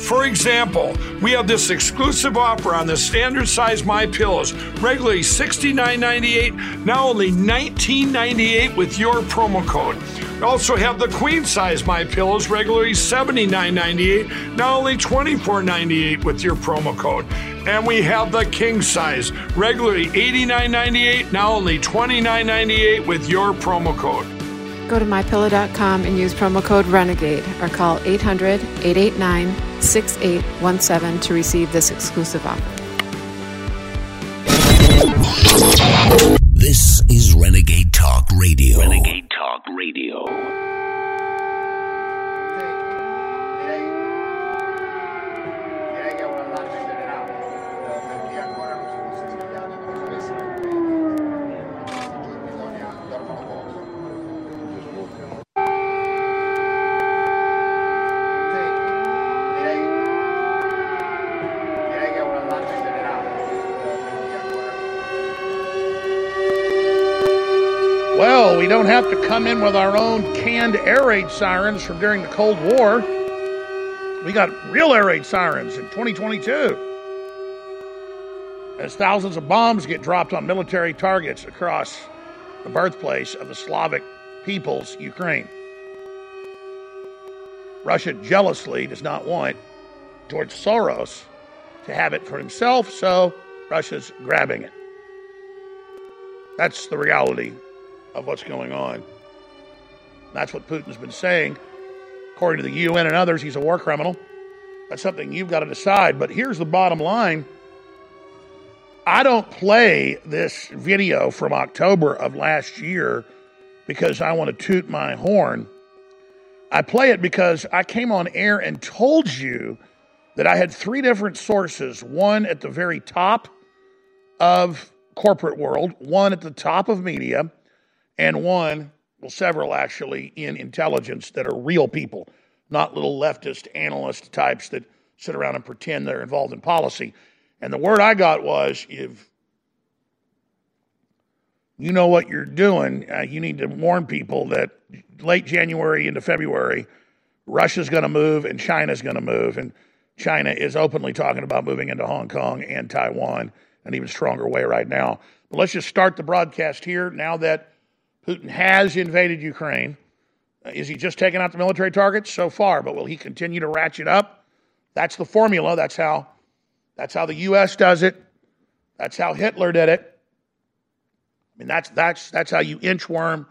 For example, we have this exclusive offer on the standard size My Pillows, regularly $69.98, now only $19.98 with your promo code. We also have the queen size My Pillows, regularly $79.98, now only $24.98 with your promo code. And we have the king size, regularly $89.98, now only $29.98 with your promo code. Go to mypillow.com and use promo code RENEGADE or call 800 889 6817 to receive this exclusive offer. This is Renegade Talk Radio. Renegade Talk Radio. Don't have to come in with our own canned air raid sirens from during the Cold War. We got real air raid sirens in 2022. As thousands of bombs get dropped on military targets across the birthplace of the Slavic peoples, Ukraine. Russia jealously does not want George Soros to have it for himself, so Russia's grabbing it. That's the reality of what's going on. That's what Putin's been saying. According to the UN and others, he's a war criminal. That's something you've got to decide. But here's the bottom line I don't play this video from October of last year because I want to toot my horn. I play it because I came on air and told you that I had three different sources one at the very top of corporate world, one at the top of media, and one, well, several actually, in intelligence that are real people, not little leftist analyst types that sit around and pretend they're involved in policy. And the word I got was if you know what you're doing, uh, you need to warn people that late January into February, Russia's going to move and China's going to move. And China is openly talking about moving into Hong Kong and Taiwan, an even stronger way right now. But let's just start the broadcast here now that Putin has invaded Ukraine. Uh, Is he just taking out the military targets so far? But will he continue to ratchet up? That's the formula. That's how. That's how the U.S. does it. That's how Hitler did it. I mean, that's that's that's how you inchworm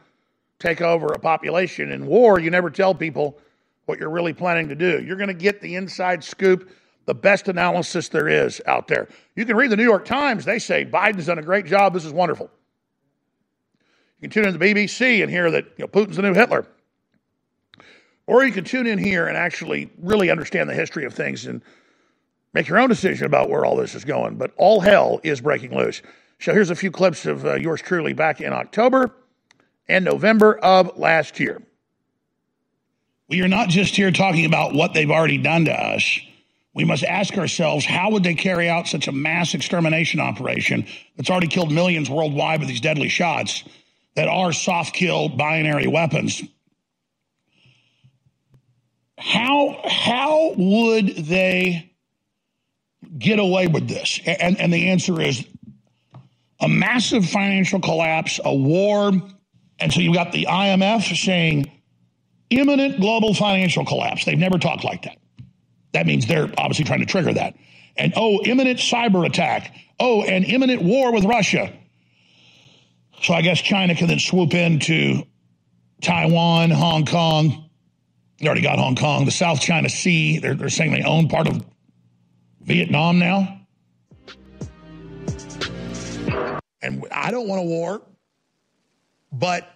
take over a population. In war, you never tell people what you're really planning to do. You're going to get the inside scoop, the best analysis there is out there. You can read the New York Times. They say Biden's done a great job. This is wonderful. You can tune in to the BBC and hear that you know, Putin's the new Hitler. Or you can tune in here and actually really understand the history of things and make your own decision about where all this is going. But all hell is breaking loose. So here's a few clips of uh, yours truly back in October and November of last year. We are not just here talking about what they've already done to us. We must ask ourselves how would they carry out such a mass extermination operation that's already killed millions worldwide with these deadly shots that are soft kill binary weapons? How how would they get away with this? And and the answer is a massive financial collapse, a war, and so you've got the IMF saying imminent global financial collapse. They've never talked like that. That means they're obviously trying to trigger that. And oh, imminent cyber attack. Oh, an imminent war with Russia. So I guess China can then swoop into Taiwan, Hong Kong. They already got Hong Kong, the South China Sea. They're, they're saying they own part of Vietnam now. And I don't want a war, but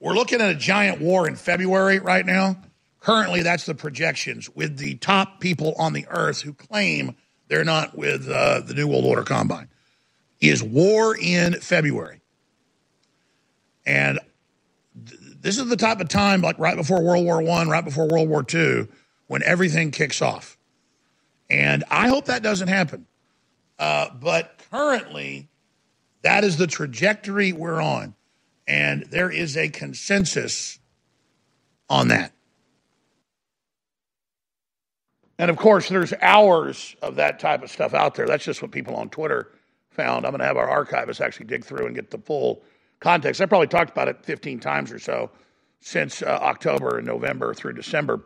we're looking at a giant war in February right now. Currently, that's the projections with the top people on the earth who claim They're not with uh, the New World Order Combine. Is war in February. And th- this is the type of time, like right before World War One, right before World War Two, when everything kicks off. And I hope that doesn't happen. Uh, but currently, that is the trajectory we're on. And there is a consensus on that. And of course, there's hours of that type of stuff out there. That's just what people on Twitter found. I'm going to have our archivists actually dig through and get the full context. I probably talked about it 15 times or so since uh, October and November through December.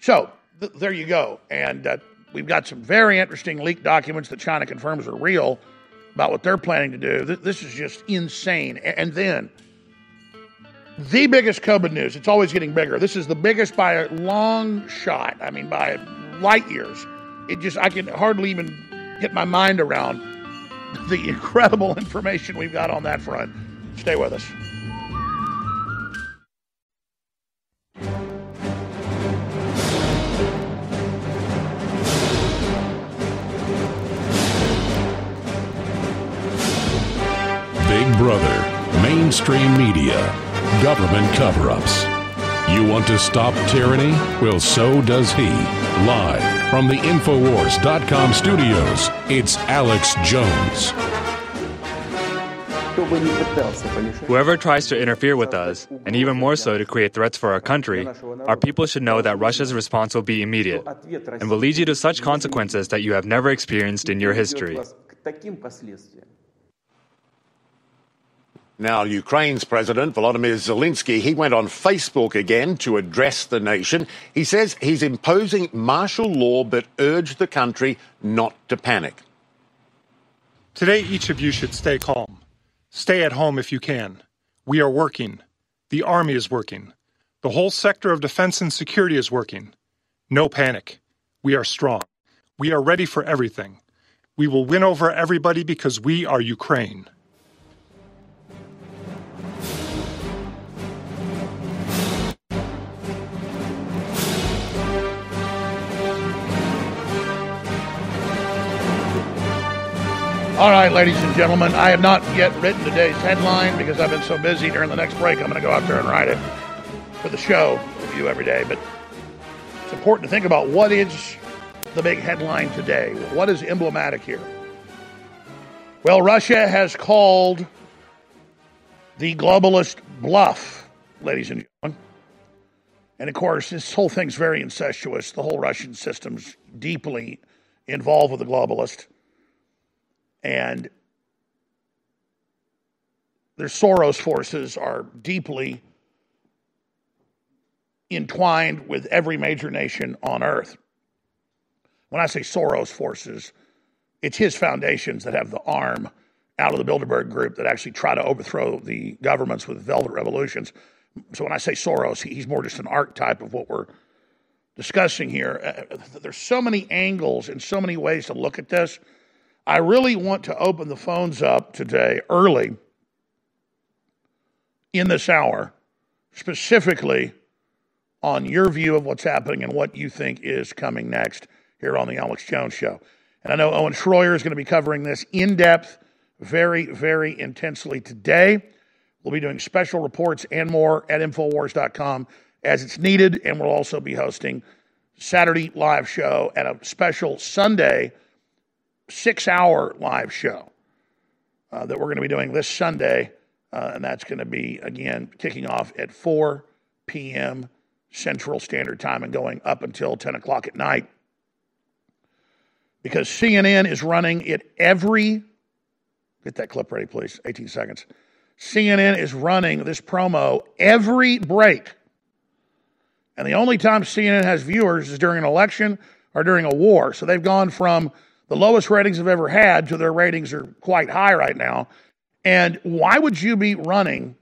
So th- there you go. And uh, we've got some very interesting leaked documents that China confirms are real about what they're planning to do. Th- this is just insane. And then the biggest COVID news. It's always getting bigger. This is the biggest by a long shot. I mean, by light years. It just, I can hardly even get my mind around the incredible information we've got on that front. Stay with us. Big Brother, mainstream media, government cover ups. You want to stop tyranny? Well, so does he. Live from the Infowars.com studios, it's Alex Jones. Whoever tries to interfere with us, and even more so to create threats for our country, our people should know that Russia's response will be immediate and will lead you to such consequences that you have never experienced in your history. Now, Ukraine's President Volodymyr Zelensky, he went on Facebook again to address the nation. He says he's imposing martial law but urged the country not to panic. Today, each of you should stay calm. Stay at home if you can. We are working. The Army is working. The whole sector of defense and security is working. No panic. We are strong. We are ready for everything. We will win over everybody because we are Ukraine. All right, ladies and gentlemen, I have not yet written today's headline because I've been so busy during the next break. I'm going to go out there and write it for the show with you every day. But it's important to think about what is the big headline today. What is emblematic here? Well, Russia has called the globalist bluff, ladies and gentlemen. And of course, this whole thing's very incestuous. The whole Russian system's deeply involved with the globalist and their Soros forces are deeply entwined with every major nation on earth. When I say Soros forces, it's his foundations that have the arm out of the Bilderberg group that actually try to overthrow the governments with velvet revolutions. So when I say Soros, he's more just an archetype of what we're discussing here. Uh, there's so many angles and so many ways to look at this. I really want to open the phones up today early in this hour, specifically on your view of what's happening and what you think is coming next here on the Alex Jones Show. And I know Owen Schroyer is going to be covering this in depth, very, very intensely today. We'll be doing special reports and more at Infowars.com as it's needed. And we'll also be hosting Saturday live show and a special Sunday six hour live show uh, that we're going to be doing this Sunday. Uh, and that's going to be, again, kicking off at 4 p.m. Central Standard Time and going up until 10 o'clock at night. Because CNN is running it every, get that clip ready, please, 18 seconds. CNN is running this promo every break. And the only time CNN has viewers is during an election or during a war. So they've gone from the lowest ratings they've ever had to their ratings are quite high right now. And why would you be running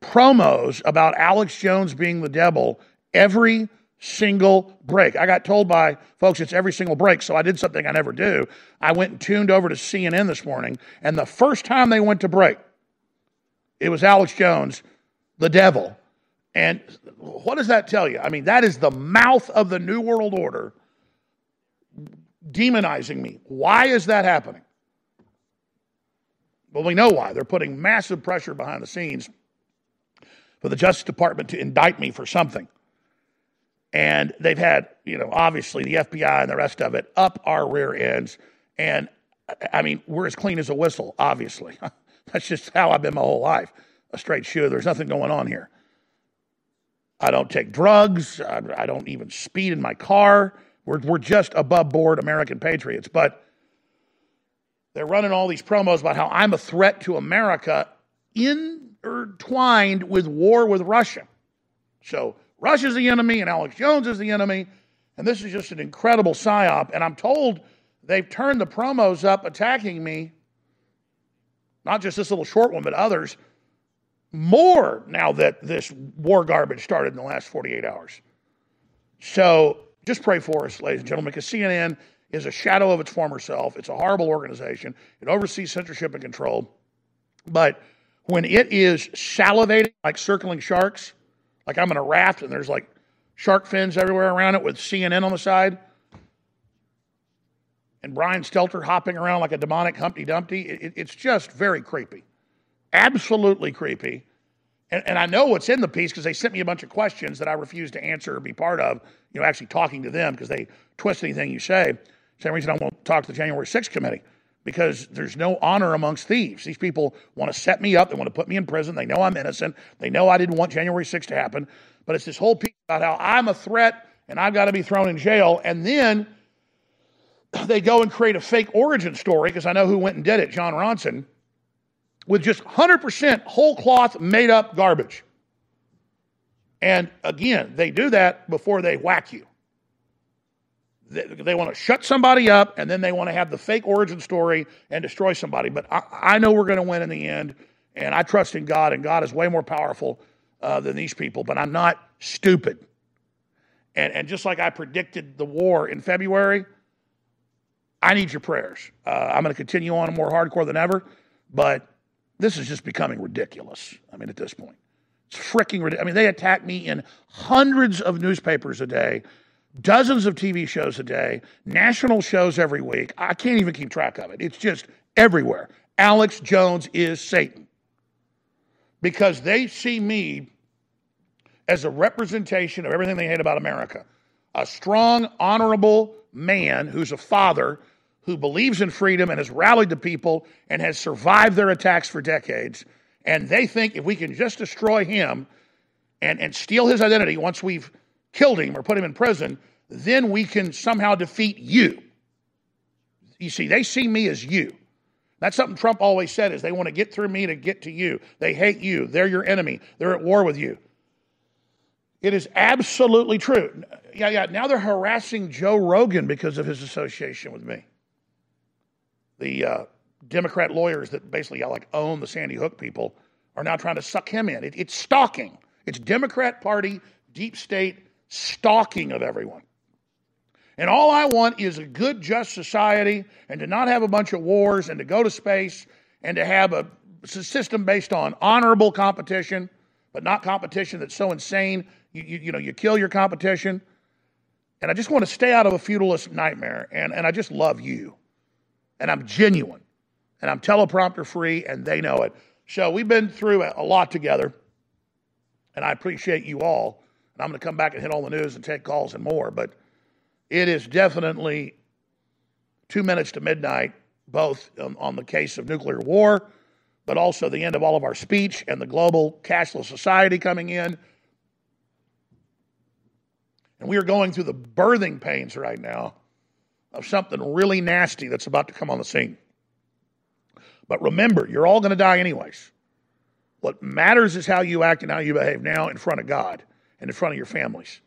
promos about Alex Jones being the devil every single break? I got told by folks it's every single break, so I did something I never do. I went and tuned over to CNN this morning, and the first time they went to break, it was Alex Jones, the devil. And what does that tell you? I mean, that is the mouth of the New World Order demonizing me. Why is that happening? Well, we know why. They're putting massive pressure behind the scenes for the Justice Department to indict me for something. And they've had, you know, obviously the FBI and the rest of it up our rear ends. And I mean, we're as clean as a whistle, obviously. That's just how I've been my whole life. A straight shoe. There's nothing going on here. I don't take drugs. I, I don't even speed in my car. We're, we're just above board American patriots. But they're running all these promos about how I'm a threat to America intertwined with war with Russia. So Russia's the enemy and Alex Jones is the enemy. And this is just an incredible psyop. And I'm told they've turned the promos up attacking me, not just this little short one, but others, more now that this war garbage started in the last 48 hours. So just pray for us, ladies and gentlemen, because CNN is a shadow of its former self. It's a horrible organization. It oversees censorship and control. But when it is salivating like circling sharks, like I'm in a raft and there's like shark fins everywhere around it with CNN on the side, and Brian Stelter hopping around like a demonic Humpty Dumpty, it, it's just very creepy. Absolutely creepy. And, and I know what's in the piece because they sent me a bunch of questions that I refused to answer or be part of, you know, actually talking to them because they twist anything you say. Same reason I won't talk to the January 6th committee because there's no honor amongst thieves. These people want to set me up. They want to put me in prison. They know I'm innocent. They know I didn't want January 6th to happen. But it's this whole piece about how I'm a threat and I've got to be thrown in jail. And then they go and create a fake origin story because I know who went and did it, Jon Ronson, with just 100% whole cloth made up garbage. And again, they do that before they whack you they, they want to shut somebody up and then they want to have the fake origin story and destroy somebody. But I, I know we're going to win in the end, and I trust in God, and God is way more powerful uh, than these people. But I'm not stupid. And, and just like I predicted the war in February, I need your prayers. Uh, I'm going to continue on more hardcore than ever, but this is just becoming ridiculous. I mean, at this point, it's freaking ridiculous. I mean, they attack me in hundreds of newspapers a day dozens of TV shows a day, national shows every week. I can't even keep track of it. It's just everywhere. Alex Jones is Satan because they see me as a representation of everything they hate about America. A strong, honorable man who's a father who believes in freedom and has rallied the people and has survived their attacks for decades. And they think if we can just destroy him and, and steal his identity once we've killed him or put him in prison, then we can somehow defeat you. You see, they see me as you. That's something Trump always said is they want to get through me to get to you. They hate you. They're your enemy. They're at war with you. It is absolutely true. Yeah, yeah. Now they're harassing Joe Rogan because of his association with me. The uh, Democrat lawyers that basically like own the Sandy Hook people are now trying to suck him in. It, it's stalking. It's Democrat Party, deep state stalking of everyone. And all I want is a good, just society and to not have a bunch of wars and to go to space and to have a system based on honorable competition, but not competition that's so insane you, you, you know you kill your competition. And I just want to stay out of a feudalist nightmare. And, and I just love you. And I'm genuine. And I'm teleprompter free, and they know it. So we've been through a lot together. And I appreciate you all. And I'm going to come back and hit all the news and take calls and more. But it is definitely two minutes to midnight, both on, on the case of nuclear war, but also the end of all of our speech and the global cashless society coming in. And we are going through the birthing pains right now of something really nasty that's about to come on the scene. But remember, you're all going to die anyways. What matters is how you act and how you behave now in front of God and in front of your families.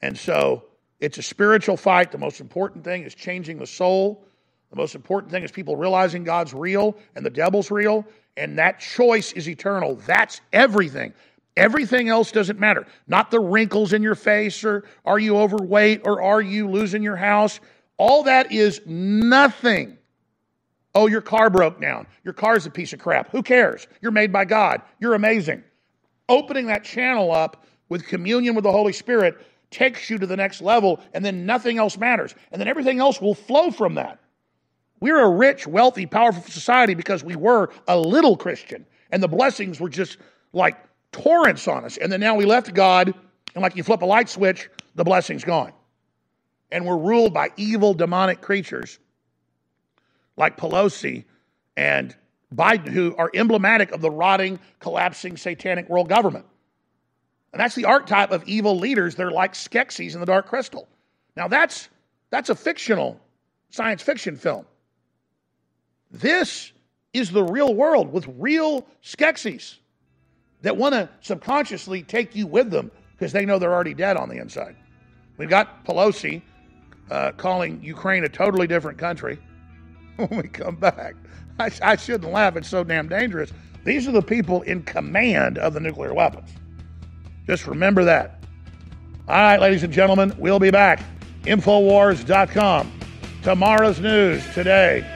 And so it's a spiritual fight. The most important thing is changing the soul. The most important thing is people realizing God's real and the devil's real, and that choice is eternal. That's everything. Everything else doesn't matter. Not the wrinkles in your face, or are you overweight, or are you losing your house. All that is nothing. Oh, your car broke down. Your car's a piece of crap. Who cares? You're made by God. You're amazing. Opening that channel up with communion with the Holy Spirit takes you to the next level, and then nothing else matters. And then everything else will flow from that. We're a rich, wealthy, powerful society because we were a little Christian, and the blessings were just like torrents on us. And then now we left God, and like you flip a light switch, the blessing's gone. And we're ruled by evil, demonic creatures like Pelosi and Biden, who are emblematic of the rotting, collapsing, satanic world government. And that's the archetype of evil leaders. They're like Skeksis in the Dark Crystal. Now, that's, that's a fictional science fiction film. This is the real world with real Skeksis that want to subconsciously take you with them because they know they're already dead on the inside. We've got Pelosi uh, calling Ukraine a totally different country when we come back. I, I shouldn't laugh, it's so damn dangerous. These are the people in command of the nuclear weapons. Just remember that. All right, ladies and gentlemen, we'll be back. Infowars.com. Tomorrow's news today.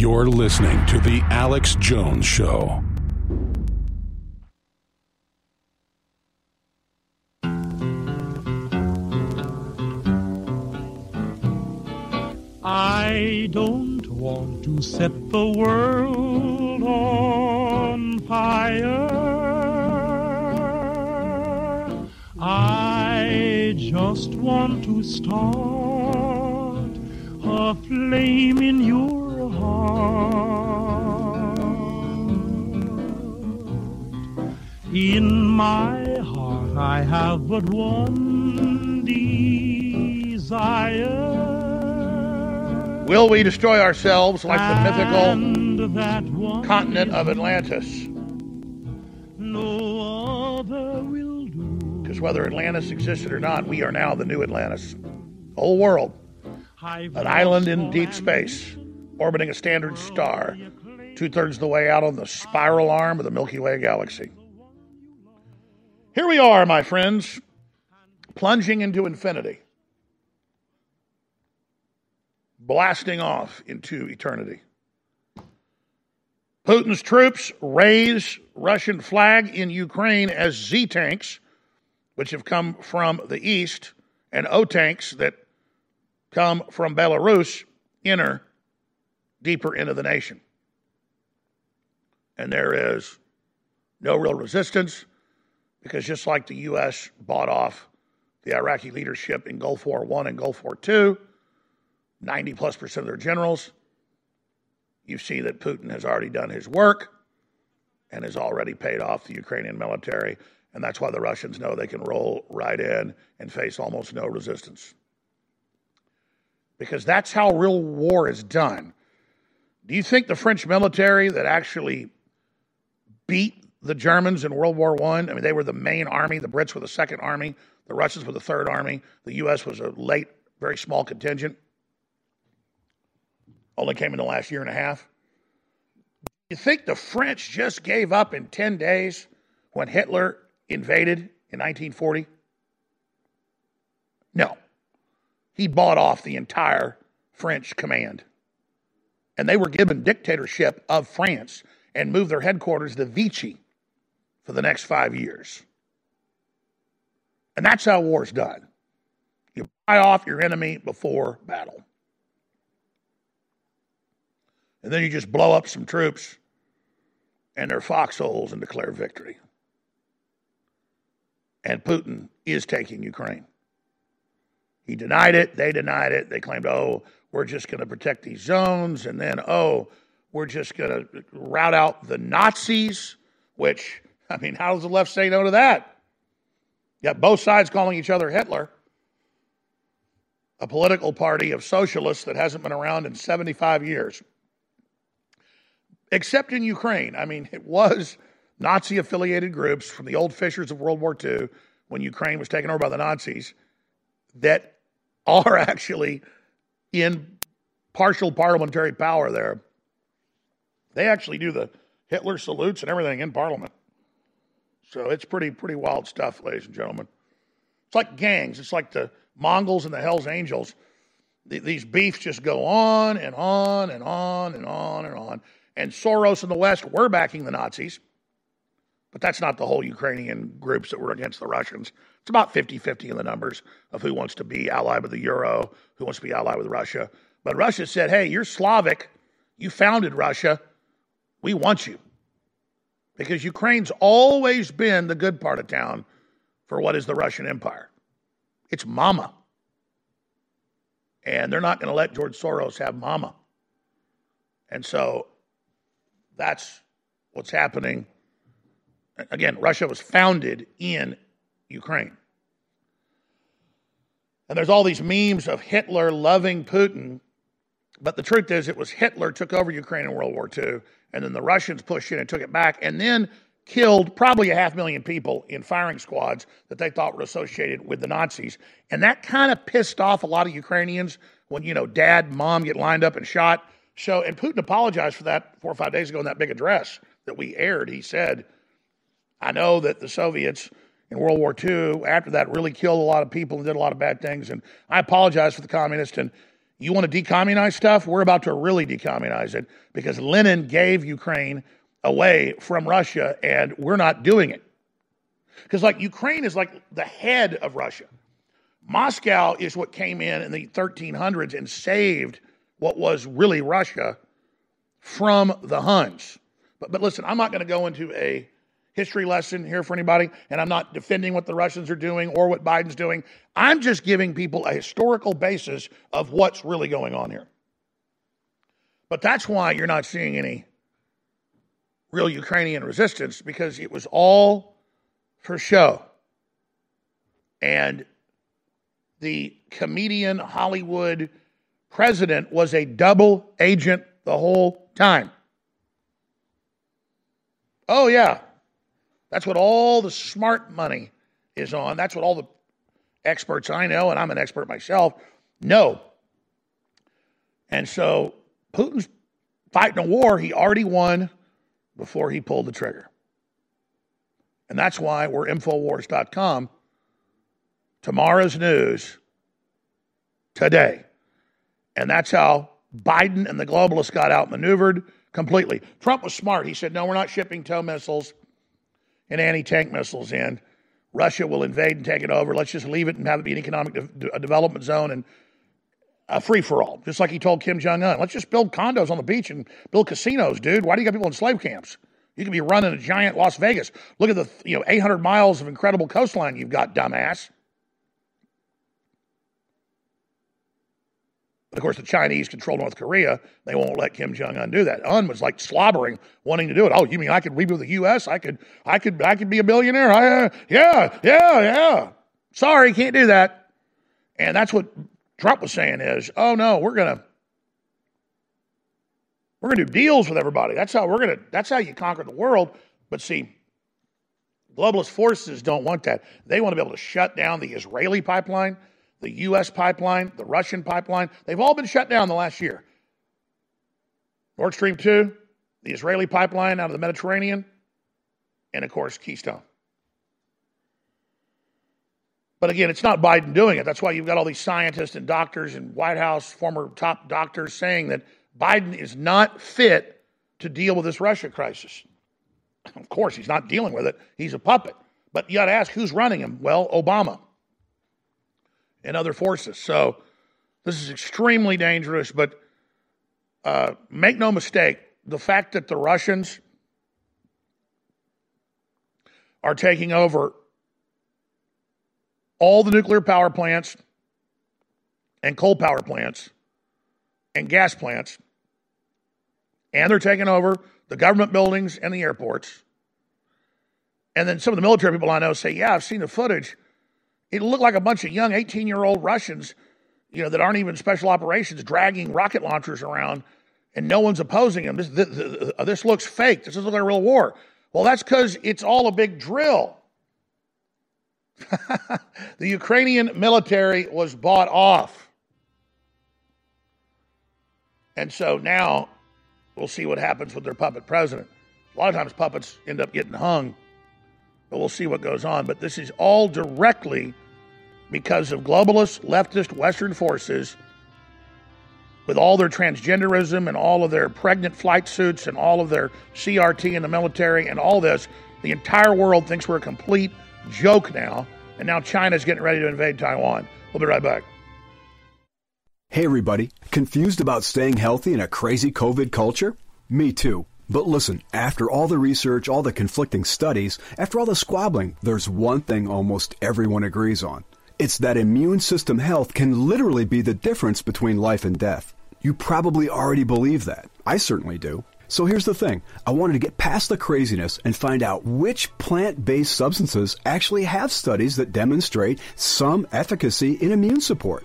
You're listening to The Alex Jones Show. I don't want to set the world on fire. I just want to start a flame in your heart. In my heart, I have but one desire. Will we destroy ourselves like the mythical continent of Atlantis? No other will do. Because whether Atlantis existed or not, we are now the new Atlantis. Whole world. An island in deep space, orbiting a standard star, two thirds of the way out on the spiral arm of the Milky Way galaxy. Here we are, my friends, plunging into infinity, blasting off into eternity. Putin's troops raise Russian flag in Ukraine as Z tanks, which have come from the east, and O tanks that come from Belarus enter deeper into the nation. And there is no real resistance because just like the U.S. bought off the Iraqi leadership in Gulf War I and Gulf War II, 90 plus percent of their generals, you see that Putin has already done his work. and has already paid off the Ukrainian military. And that's why the Russians know they can roll right in and face almost no resistance. Because that's how real war is done. Do you think the French military that actually beat the Germans in World War I, I mean, they were the main army, the Brits were the second army, the Russians were the third army, the U.S. was a late, very small contingent, only came in the last year and a half. You think the French just gave up in 10 days when Hitler invaded in 1940? No. He bought off the entire French command. And they were given dictatorship of France and moved their headquarters to Vichy for the next five years. And that's how war's done. You buy off your enemy before battle. And then you just blow up some troops and their foxholes and declare victory. And Putin is taking Ukraine. He denied it. They denied it. They claimed, oh, we're just going to protect these zones. And then, oh, we're just going to rout out the Nazis, which, I mean, how does the left say no to that? Got both sides calling each other Hitler, a political party of socialists that hasn't been around in 75 years except in Ukraine. I mean, it was Nazi affiliated groups from the old fishers of World War II when Ukraine was taken over by the Nazis that are actually in partial parliamentary power there. They actually do the Hitler salutes and everything in parliament. So it's pretty pretty wild stuff, ladies and gentlemen. It's like gangs. It's like the Mongols and the Hell's Angels. These beefs just go on and on and on and on and on and Soros and the West were backing the Nazis. But that's not the whole Ukrainian groups that were against the Russians. It's about 50 50 in the numbers of who wants to be allied with the euro, who wants to be allied with Russia. But Russia said, hey, you're Slavic. You founded Russia. We want you. Because Ukraine's always been the good part of town for what is the Russian Empire. It's mama. And they're not going to let George Soros have mama. And so that's what's happening. Again, Russia was founded in Ukraine. And there's all these memes of Hitler loving Putin. But the truth is, it was Hitler took over Ukraine in World War II, and then the Russians pushed in and took it back, and then killed probably a half million people in firing squads that they thought were associated with the Nazis. And that kind of pissed off a lot of Ukrainians when, you know, dad, mom get lined up and shot. So, and Putin apologized for that four or five days ago in that big address that we aired. He said, I know that the Soviets in World War II, after that, really killed a lot of people and did a lot of bad things. And I apologize for the communists. And you want to decommunize stuff? We're about to really decommunize it because Lenin gave Ukraine away from Russia and we're not doing it. Because, like, Ukraine is like the head of Russia. Moscow is what came in in the 1300s and saved what was really Russia from the Huns. But, but listen, I'm not going to go into a history lesson here for anybody, and I'm not defending what the Russians are doing or what Biden's doing. I'm just giving people a historical basis of what's really going on here. But that's why you're not seeing any real Ukrainian resistance because it was all for show. And the comedian Hollywood president was a double agent the whole time. Oh, yeah. That's what all the smart money is on. That's what all the experts I know, and I'm an expert myself, know. And so Putin's fighting a war he already won before he pulled the trigger. And that's why we're Infowars.com. Tomorrow's news today. And that's how Biden and the globalists got outmaneuvered completely. Trump was smart. He said, no, we're not shipping tow missiles and anti tank missiles in. Russia will invade and take it over. Let's just leave it and have it be an economic de- development zone and a free for all, just like he told Kim Jong un. Let's just build condos on the beach and build casinos, dude. Why do you got people in slave camps? You could be running a giant Las Vegas. Look at the you know 800 miles of incredible coastline you've got, dumbass. But of course, the Chinese control North Korea. They won't let Kim Jong Un do that. Un was like slobbering, wanting to do it. Oh, you mean I could with the U.S.? I could, I could, I could be a billionaire. I, uh, yeah, yeah, yeah. Sorry, can't do that. And that's what Trump was saying is, oh no, we're gonna, we're gonna do deals with everybody. That's how we're gonna. That's how you conquer the world. But see, globalist forces don't want that. They want to be able to shut down the Israeli pipeline the U.S. pipeline, the Russian pipeline. They've all been shut down the last year. Nord Stream 2, the Israeli pipeline out of the Mediterranean, and of course, Keystone. But again, it's not Biden doing it. That's why you've got all these scientists and doctors and White House former top doctors saying that Biden is not fit to deal with this Russia crisis. Of course, he's not dealing with it. He's a puppet. But you got to ask who's running him? Well, Obama and other forces. So this is extremely dangerous, but uh, make no mistake, the fact that the Russians are taking over all the nuclear power plants and coal power plants and gas plants, and they're taking over the government buildings and the airports. And then some of the military people I know say, Yeah, I've seen the footage it looked like a bunch of young 18 year old Russians, you know, that aren't even special operations dragging rocket launchers around and no one's opposing them. This, this, this looks fake. This doesn't look like a real war. Well, that's because it's all a big drill. the Ukrainian military was bought off. And so now we'll see what happens with their puppet president. A lot of times puppets end up getting hung but we'll see what goes on. But this is all directly because of globalist, leftist, Western forces with all their transgenderism and all of their pregnant flight suits and all of their CRT in the military and all this. The entire world thinks we're a complete joke now. And now China's getting ready to invade Taiwan. We'll be right back. Hey, everybody. Confused about staying healthy in a crazy COVID culture? Me too. But listen, after all the research, all the conflicting studies, after all the squabbling, there's one thing almost everyone agrees on. It's that immune system health can literally be the difference between life and death. You probably already believe that. I certainly do. So here's the thing. I wanted to get past the craziness and find out which plant-based substances actually have studies that demonstrate some efficacy in immune support.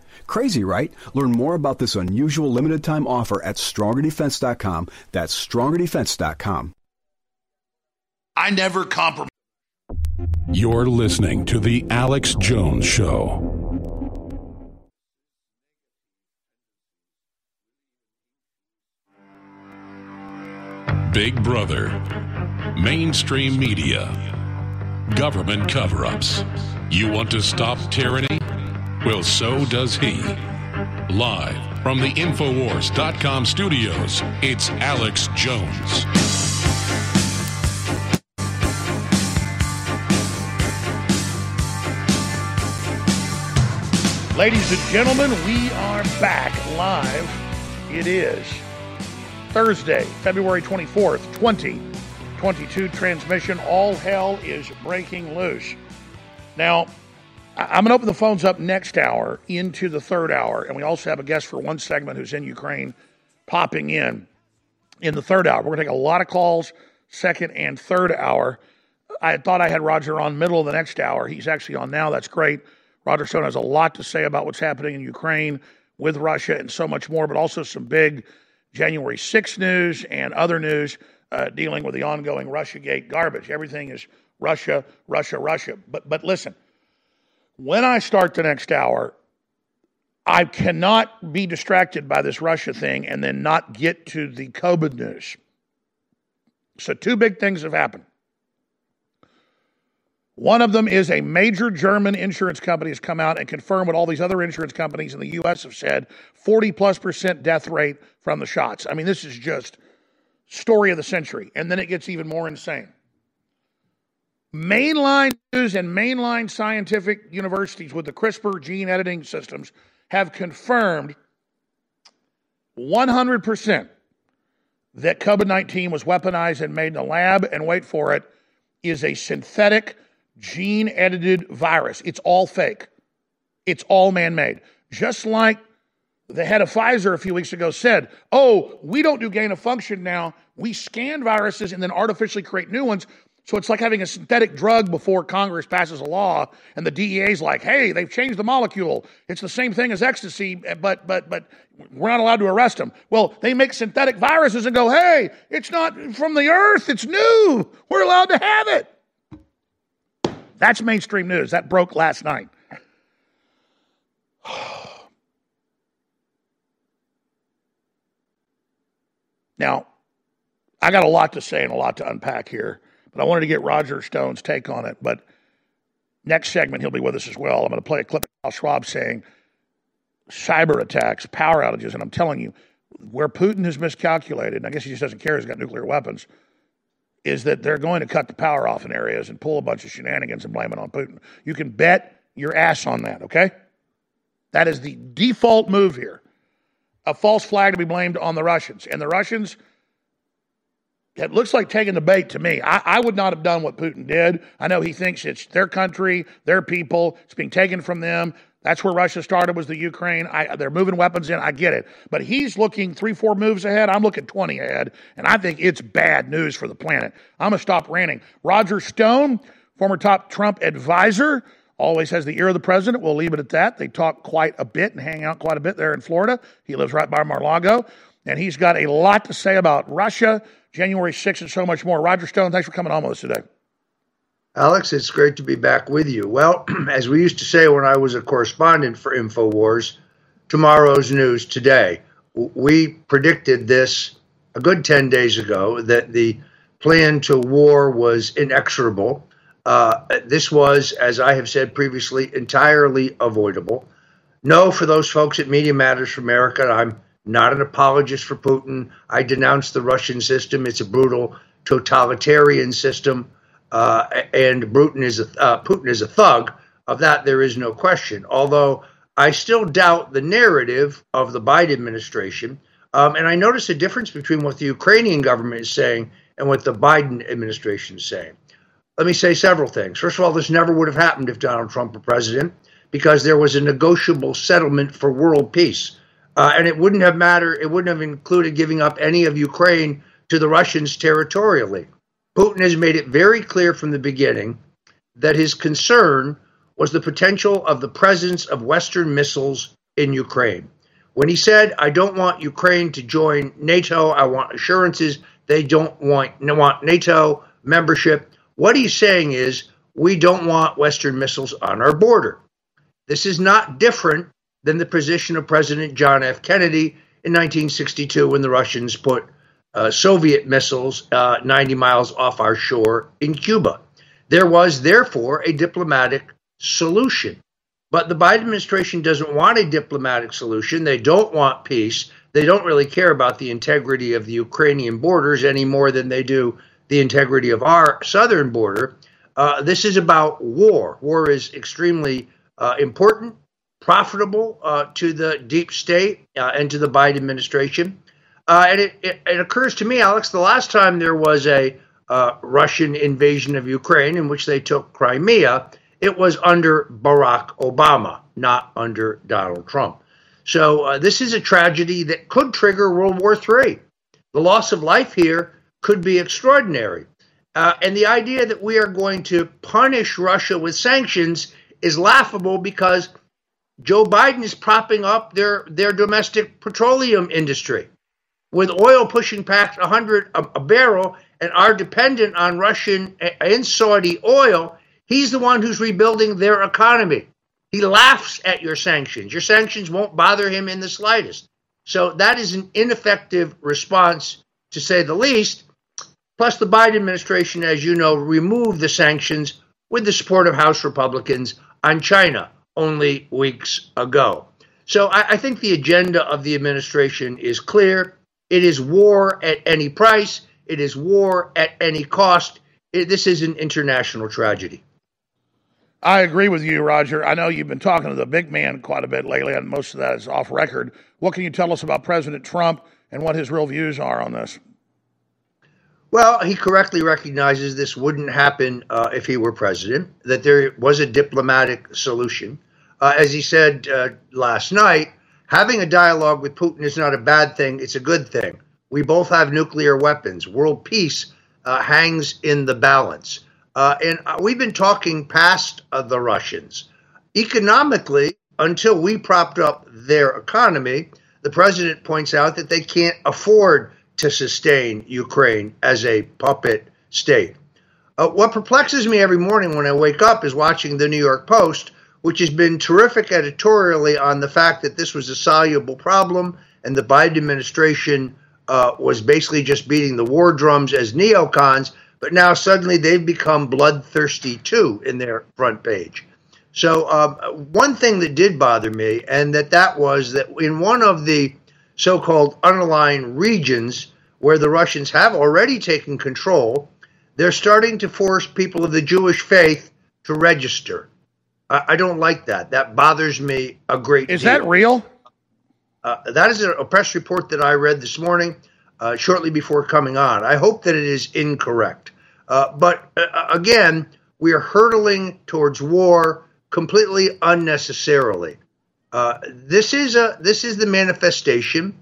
Crazy, right? Learn more about this unusual limited time offer at strongerdefense.com. That's strongerdefense.com. I never compromise. You're listening to The Alex Jones Show. Big Brother, mainstream media, government cover ups. You want to stop tyranny? Well, so does he. Live from the Infowars.com studios, it's Alex Jones. Ladies and gentlemen, we are back live. It is Thursday, February 24th, 2022 transmission. All hell is breaking loose. Now, I'm going to open the phones up next hour into the third hour. And we also have a guest for one segment who's in Ukraine popping in in the third hour. We're going to take a lot of calls, second and third hour. I thought I had Roger on middle of the next hour. He's actually on now. That's great. Roger Stone has a lot to say about what's happening in Ukraine with Russia and so much more, but also some big January 6 news and other news uh, dealing with the ongoing Russiagate garbage. Everything is Russia, Russia, Russia. But but listen, when I start the next hour, I cannot be distracted by this Russia thing and then not get to the COVID news. So, two big things have happened. One of them is a major German insurance company has come out and confirmed what all these other insurance companies in the U.S. have said 40 plus percent death rate from the shots. I mean, this is just story of the century. And then it gets even more insane. Mainline news and mainline scientific universities with the CRISPR gene editing systems have confirmed 100% that COVID 19 was weaponized and made in a lab, and wait for it, is a synthetic gene edited virus. It's all fake, it's all man made. Just like the head of Pfizer a few weeks ago said, Oh, we don't do gain of function now. We scan viruses and then artificially create new ones. So it's like having a synthetic drug before Congress passes a law and the DEA is like, hey, they've changed the molecule. It's the same thing as ecstasy, but but but we're not allowed to arrest them. Well, they make synthetic viruses and go, hey, it's not from the earth, it's new. We're allowed to have it. That's mainstream news. That broke last night. Now, I got a lot to say and a lot to unpack here. But I wanted to get Roger Stone's take on it. But next segment, he'll be with us as well. I'm going to play a clip of Al Schwab saying cyber attacks, power outages. And I'm telling you, where Putin has miscalculated, and I guess he just doesn't care, he's got nuclear weapons, is that they're going to cut the power off in areas and pull a bunch of shenanigans and blame it on Putin. You can bet your ass on that, okay? That is the default move here. A false flag to be blamed on the Russians. And the Russians it looks like taking the bait to me. I, I, would not have done what Putin did. I know he thinks it's their country, their people. It's being taken from them. That's where Russia started was the Ukraine. I, they're moving weapons in. I get it. But he's looking three, four moves ahead. I'm looking 20 ahead. And I think it's bad news for the planet. I'm going to stop ranting. Roger Stone, former top Trump advisor, always has the ear of the president. We'll leave it at that. They talk quite a bit and hang out quite a bit there in Florida. He lives right by Mar-Lago. And he's got a lot to say about Russia, January 6th, and so much more. Roger Stone, thanks for coming on with us today. Alex, it's great to be back with you. Well, as we used to say when I was a correspondent for InfoWars, tomorrow's news today. We predicted this a good 10 days ago that the plan to war was inexorable. Uh, this was, as I have said previously, entirely avoidable. No, for those folks at Media Matters for America, I'm not an apologist for Putin. I denounce the Russian system. It's a brutal totalitarian system, uh, and Putin is a uh, Putin is a thug. Of that, there is no question. Although I still doubt the narrative of the Biden administration, um, and I notice a difference between what the Ukrainian government is saying and what the Biden administration is saying. Let me say several things. First of all, this never would have happened if Donald Trump were president, because there was a negotiable settlement for world peace uh, and it wouldn't have mattered, it wouldn't have included giving up any of Ukraine to the Russians territorially. Putin has made it very clear from the beginning that his concern was the potential of the presence of Western missiles in Ukraine. When he said, I don't want Ukraine to join NATO, I want assurances they don't want, want NATO membership, what he's saying is, we don't want Western missiles on our border. This is not different than the position of President John F. Kennedy in 1962 when the Russians put uh, Soviet missiles uh, 90 miles off our shore in Cuba. There was, therefore, a diplomatic solution. But the Biden administration doesn't want a diplomatic solution. They don't want peace. They don't really care about the integrity of the Ukrainian borders any more than they do the integrity of our southern border. Uh, this is about war. War is extremely uh, important profitable uh, to the deep state uh, and to the Biden administration. Uh, and it, it, it, occurs to me, Alex, the last time there was a uh, Russian invasion of Ukraine in which they took Crimea, it was under Barack Obama, not under Donald Trump. So uh, this is a tragedy that could trigger World War III. The loss of life here could be extraordinary. Uh, and the idea that we are going to punish Russia with sanctions is laughable because Joe Biden is propping up their, their domestic petroleum industry. With oil pushing past 100 a, a barrel and are dependent on Russian and Saudi oil, he's the one who's rebuilding their economy. He laughs at your sanctions. Your sanctions won't bother him in the slightest. So that is an ineffective response, to say the least. Plus, the Biden administration, as you know, removed the sanctions with the support of House Republicans on China only weeks ago. So I, I think the agenda of the administration is clear. It is war at any price. It is war at any cost. it, this is an international tragedy. I agree with you, Roger. I know you've been talking to the big man quite a bit lately, and most of that is off record. What can you tell us about President Trump and what his real views are on this? Well, he correctly recognizes this wouldn't happen uh, if he were president, that there was a diplomatic solution. Uh, as he said uh, last night, having a dialogue with Putin is not a bad thing, it's a good thing. We both have nuclear weapons. World peace uh, hangs in the balance. Uh, and uh, we've been talking past the Russians. Economically, until we propped up their economy, the president points out that they can't afford to sustain Ukraine as a puppet state. Uh, what perplexes me every morning when I wake up is watching the New York Post, which has been terrific editorially on the fact that this was a soluble problem and the Biden administration uh, was basically just beating the war drums as neocons, but now suddenly they've become bloodthirsty too in their front page. So um, one thing that did bother me, and that that was that in one of the so-called unaligned regions where the Russians have already taken control, they're starting to force people of the Jewish faith to register. I, I don't like that. That bothers me a great is deal. Is that real? Uh, that is a press report that I read this morning, uh, shortly before coming on. I hope that it is incorrect. Uh, but uh, again, we are hurtling towards war completely unnecessarily. Uh, this is a this is the manifestation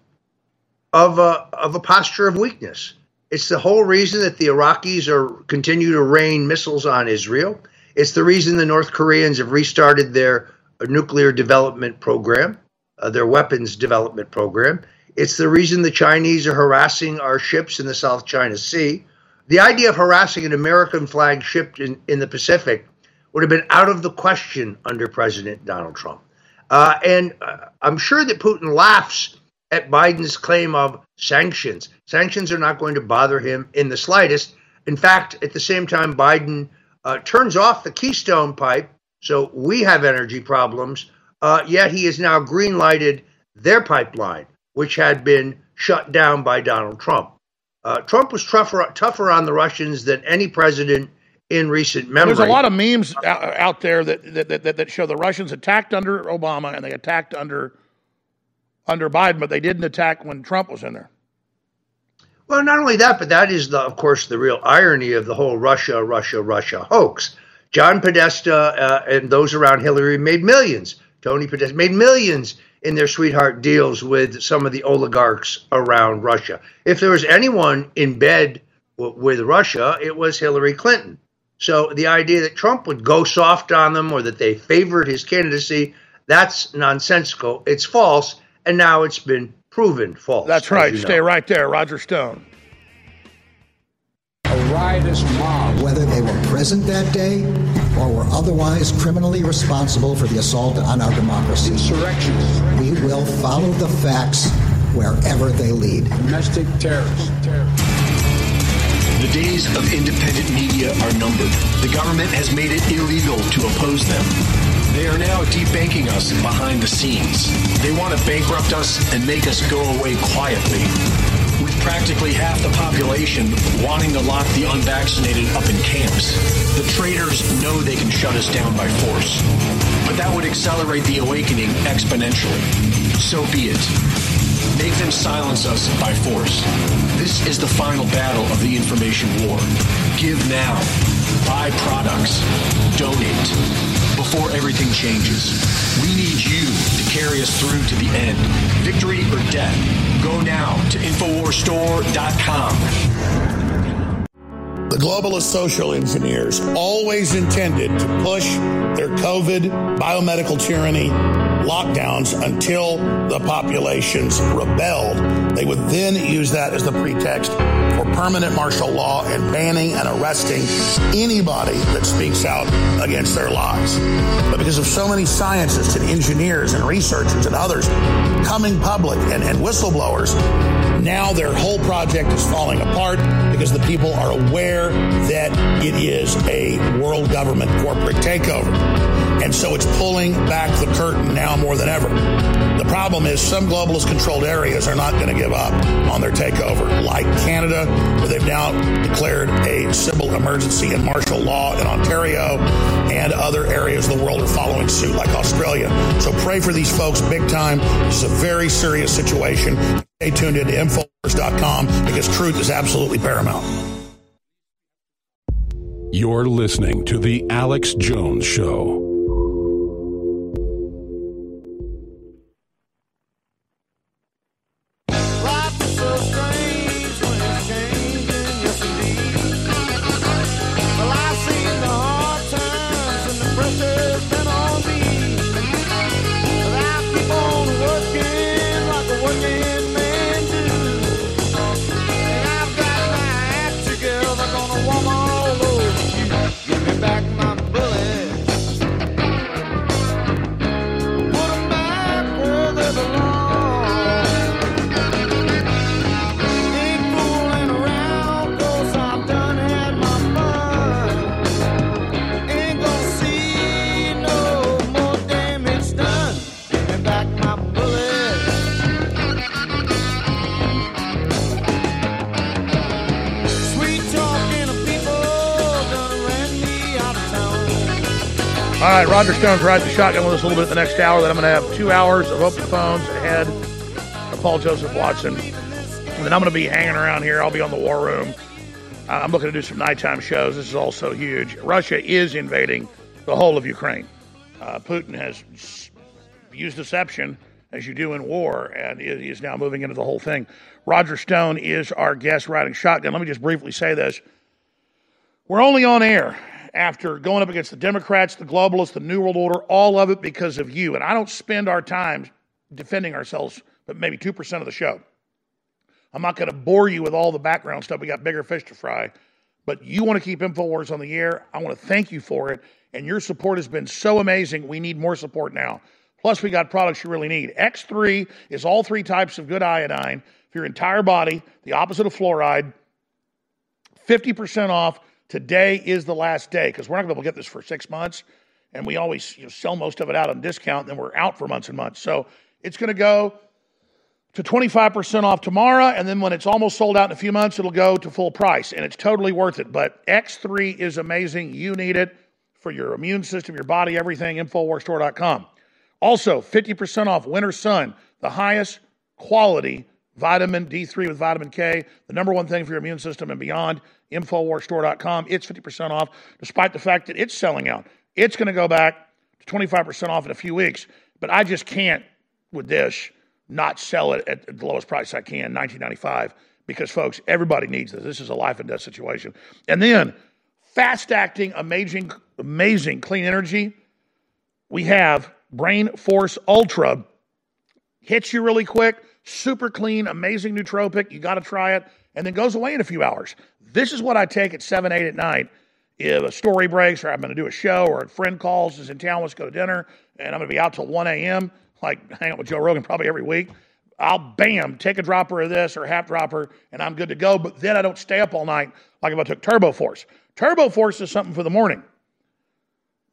of a of a posture of weakness. It's the whole reason that the Iraqis are continue to rain missiles on Israel. It's the reason the North Koreans have restarted their nuclear development program, uh, their weapons development program. It's the reason the Chinese are harassing our ships in the South China Sea. The idea of harassing an American flag ship in, in the Pacific would have been out of the question under President Donald Trump. Uh, and uh, I'm sure that Putin laughs at Biden's claim of sanctions. Sanctions are not going to bother him in the slightest. In fact, at the same time, Biden uh, turns off the Keystone pipe, so we have energy problems, uh, yet he has now green lighted their pipeline, which had been shut down by Donald Trump. Uh, Trump was tougher, tougher on the Russians than any president in recent memory. There's a lot of memes out, out there that, that, that, that show the Russians attacked under Obama and they attacked under under Biden, but they didn't attack when Trump was in there. Well, not only that, but that is, the, of course, the real irony of the whole Russia, Russia, Russia hoax. John Podesta uh, and those around Hillary made millions. Tony Podesta made millions in their sweetheart deals with some of the oligarchs around Russia. If there was anyone in bed w- with Russia, it was Hillary Clinton. So the idea that Trump would go soft on them or that they favored his candidacy, that's nonsensical. It's false. And now it's been proven false. That's right. Stay know. right there, Roger Stone. A riotous mob. Whether they were present that day or were otherwise criminally responsible for the assault on our democracy. Insurrectionists. We will follow the facts wherever they lead. Domestic terrorists. terrorists. The days of independent media are numbered. The government has made it illegal to oppose them. They are now debanking us behind the scenes. They want to bankrupt us and make us go away quietly. With practically half the population wanting to lock the unvaccinated up in camps, the traitors know they can shut us down by force. But that would accelerate the awakening exponentially. So be it. Make them silence us by force. This is the final battle of the information war. Give now. Buy products. Donate. Before everything changes. We need you to carry us through to the end. Victory or death. Go now to InfoWarsStore.com. The globalist social engineers always intended to push their COVID biomedical tyranny lockdowns until the populations rebelled. They would then use that as the pretext for permanent martial law and banning and arresting anybody that speaks out against their lies. But because of so many scientists and engineers and researchers and others coming public and, and whistleblowers, now their whole project is falling apart because the people are aware that it is a world government corporate takeover. And so it's pulling back the curtain now more than ever. The problem is some globalist controlled areas are not going to give up on their takeover, like Canada, where they've now declared a civil emergency and martial law in Ontario, and other areas of the world are following suit, like Australia. So pray for these folks big time. This is a very serious situation. Stay tuned into Infowars.com because truth is absolutely paramount. You're listening to The Alex Jones Show. Roger Stone's riding the shotgun with us a little bit the next hour. Then I'm going to have two hours of open phones ahead of Paul Joseph Watson. And then I'm going to be hanging around here. I'll be on the War Room. Uh, I'm looking to do some nighttime shows. This is also huge. Russia is invading the whole of Ukraine. Uh, Putin has used deception, as you do in war, and is now moving into the whole thing. Roger Stone is our guest riding shotgun. Let me just briefly say this. We're only on air after going up against the Democrats, the globalists, the New World Order, all of it because of you. And I don't spend our time defending ourselves, but maybe 2% of the show. I'm not going to bore you with all the background stuff. We got bigger fish to fry. But you want to keep InfoWars on the air. I want to thank you for it. And your support has been so amazing. We need more support now. Plus, we got products you really need. X3 is all three types of good iodine for your entire body, the opposite of fluoride. 50% off. Today is the last day because we're not going to be able to get this for six months. And we always you know, sell most of it out on discount, then we're out for months and months. So it's going to go to 25% off tomorrow. And then when it's almost sold out in a few months, it'll go to full price. And it's totally worth it. But X3 is amazing. You need it for your immune system, your body, everything. Infowarstore.com. Also, 50% off Winter Sun, the highest quality vitamin D3 with vitamin K, the number one thing for your immune system and beyond. Infowarstore.com. It's 50% off, despite the fact that it's selling out. It's going to go back to 25% off in a few weeks, but I just can't with this not sell it at the lowest price I can, 19.95, because folks, everybody needs this. This is a life and death situation. And then fast acting, amazing, amazing clean energy. We have Brain Force Ultra. Hits you really quick, super clean, amazing nootropic. You got to try it, and then goes away in a few hours. This is what I take at 7, 8 at night. If a story breaks, or I'm going to do a show, or a friend calls, is in town, to go to dinner, and I'm going to be out till 1 a.m., like hang out with Joe Rogan probably every week. I'll bam, take a dropper of this or half dropper, and I'm good to go. But then I don't stay up all night like if I took Turbo Force. Turbo Force is something for the morning.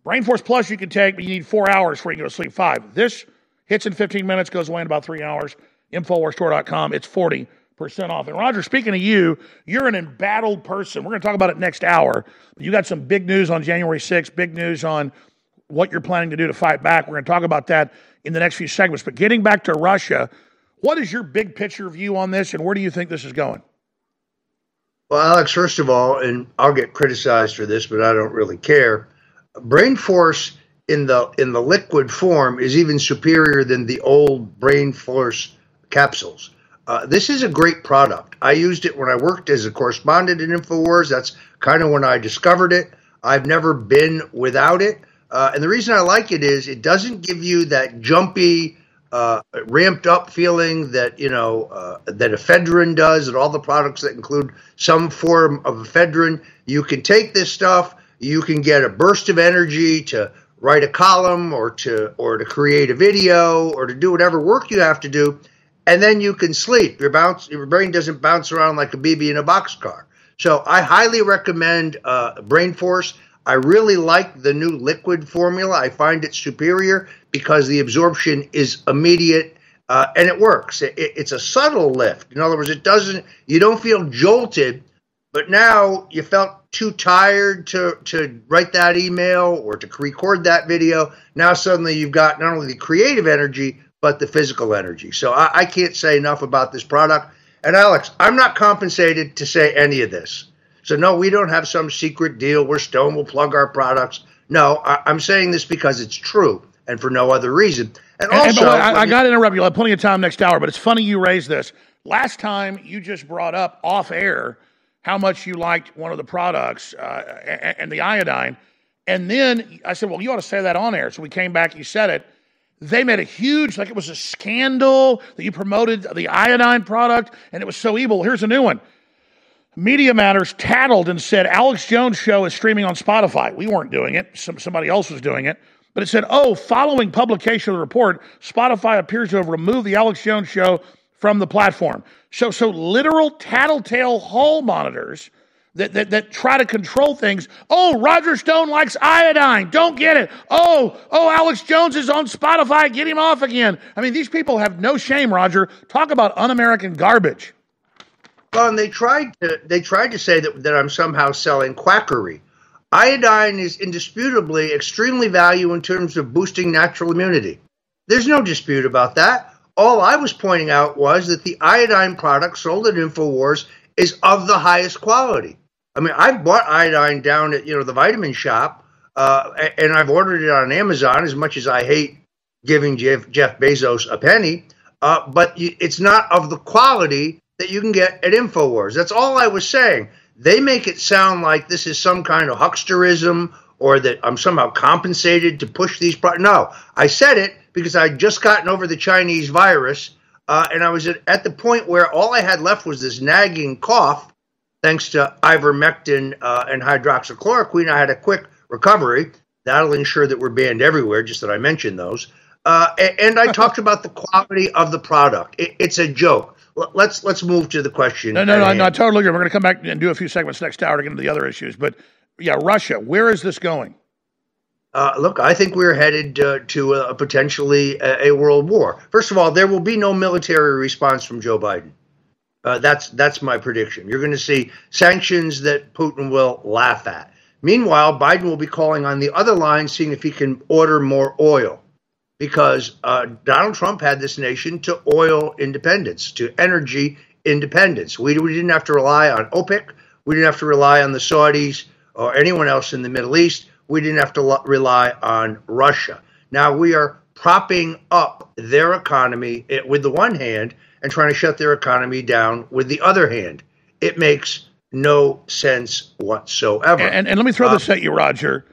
Brain Force Plus you can take, but you need four hours before you go to sleep five. This hits in 15 minutes, goes away in about three hours. Infowarstore.com. It's 40% off. And Roger, speaking of you, you're an embattled person. We're going to talk about it next hour. You got some big news on January 6th, big news on what you're planning to do to fight back. We're going to talk about that in the next few segments. But getting back to Russia, what is your big picture view on this, and where do you think this is going? Well, Alex, first of all, and I'll get criticized for this, but I don't really care. Brain Force in the in the liquid form is even superior than the old Brain Force capsules. Uh, this is a great product. I used it when I worked as a correspondent in Infowars. That's kind of when I discovered it. I've never been without it. Uh, and the reason I like it is it doesn't give you that jumpy, uh, ramped up feeling that you know uh, that ephedrine does, and all the products that include some form of ephedrine. You can take this stuff, you can get a burst of energy to write a column, or to or to create a video, or to do whatever work you have to do, and then you can sleep. Your bounce, your brain doesn't bounce around like a BB in a boxcar. So I highly recommend uh, Brain Force. I really like the new liquid formula. I find it superior because the absorption is immediate uh, and it works. It, it, it's a subtle lift. In other words, it doesn't. You don't feel jolted, but now you felt too tired to to write that email or to record that video. Now suddenly you've got not only the creative energy but the physical energy. So I, I can't say enough about this product. And Alex, I'm not compensated to say any of this. So no, we don't have some secret deal where Stone will plug our products. No, I, I'm saying this because it's true and for no other reason. And And- and also, way, I, I got to interrupt you. I'll have plenty of time next hour, but it's funny you raised this. Last time you just brought up off air how much you liked one of the products uh, and, and the iodine. And then I said, well, you ought to say that on air. So we came back, you said it. They made a huge, like it was a scandal that you promoted the iodine product and it was so evil. Here's a new one. Media Matters tattled and said Alex Jones' show is streaming on Spotify. We weren't doing it, Some, somebody else was doing it. But it said, oh, following publication of the report, Spotify appears to have removed the Alex Jones show from the platform. So, so literal tattletale hall monitors that, that, that try to control things. Oh, Roger Stone likes iodine. Don't get it. Oh, oh, Alex Jones is on Spotify. Get him off again. I mean, these people have no shame, Roger. Talk about un American garbage. Well, and they tried to they tried to say that, that I'm somehow selling quackery. Iodine is indisputably extremely valuable in terms of boosting natural immunity. There's no dispute about that. All I was pointing out was that the iodine product sold at InfoWars is of the highest quality. I mean, I've bought iodine down at you know the vitamin shop, uh, and I've ordered it on Amazon. As much as I hate giving Jeff, Jeff Bezos a penny, uh, but it's not of the quality that you can get at Infowars. That's all I was saying. They make it sound like this is some kind of hucksterism or that I'm somehow compensated to push these. Pro- no, I said it because I'd just gotten over the Chinese virus, uh, and I was at, at the point where all I had left was this nagging cough. Thanks to ivermectin uh, and hydroxychloroquine, I had a quick recovery. That'll ensure that we're banned everywhere. Just that I mentioned those. Uh, and I talked about the quality of the product. It, it's a joke. Let's let's move to the question. No, no, no, no, I totally agree. We're going to come back and do a few segments next hour to get into the other issues. But yeah, Russia, where is this going? Uh, look, I think we're headed uh, to a, potentially a, a world war. First of all, there will be no military response from Joe Biden. Uh, that's that's my prediction. You're going to see sanctions that Putin will laugh at. Meanwhile, Biden will be calling on the other line, seeing if he can order more oil, because uh, Donald Trump had this nation to oil independence, to energy independence. We, we didn't have to rely on OPEC. We didn't have to rely on the Saudis or anyone else in the Middle East. We didn't have to lo- rely on Russia. Now we are propping up their economy eh, with the one hand and trying to shut their economy down with the other hand. It makes no sense whatsoever. And, and let me throw this at you, Roger.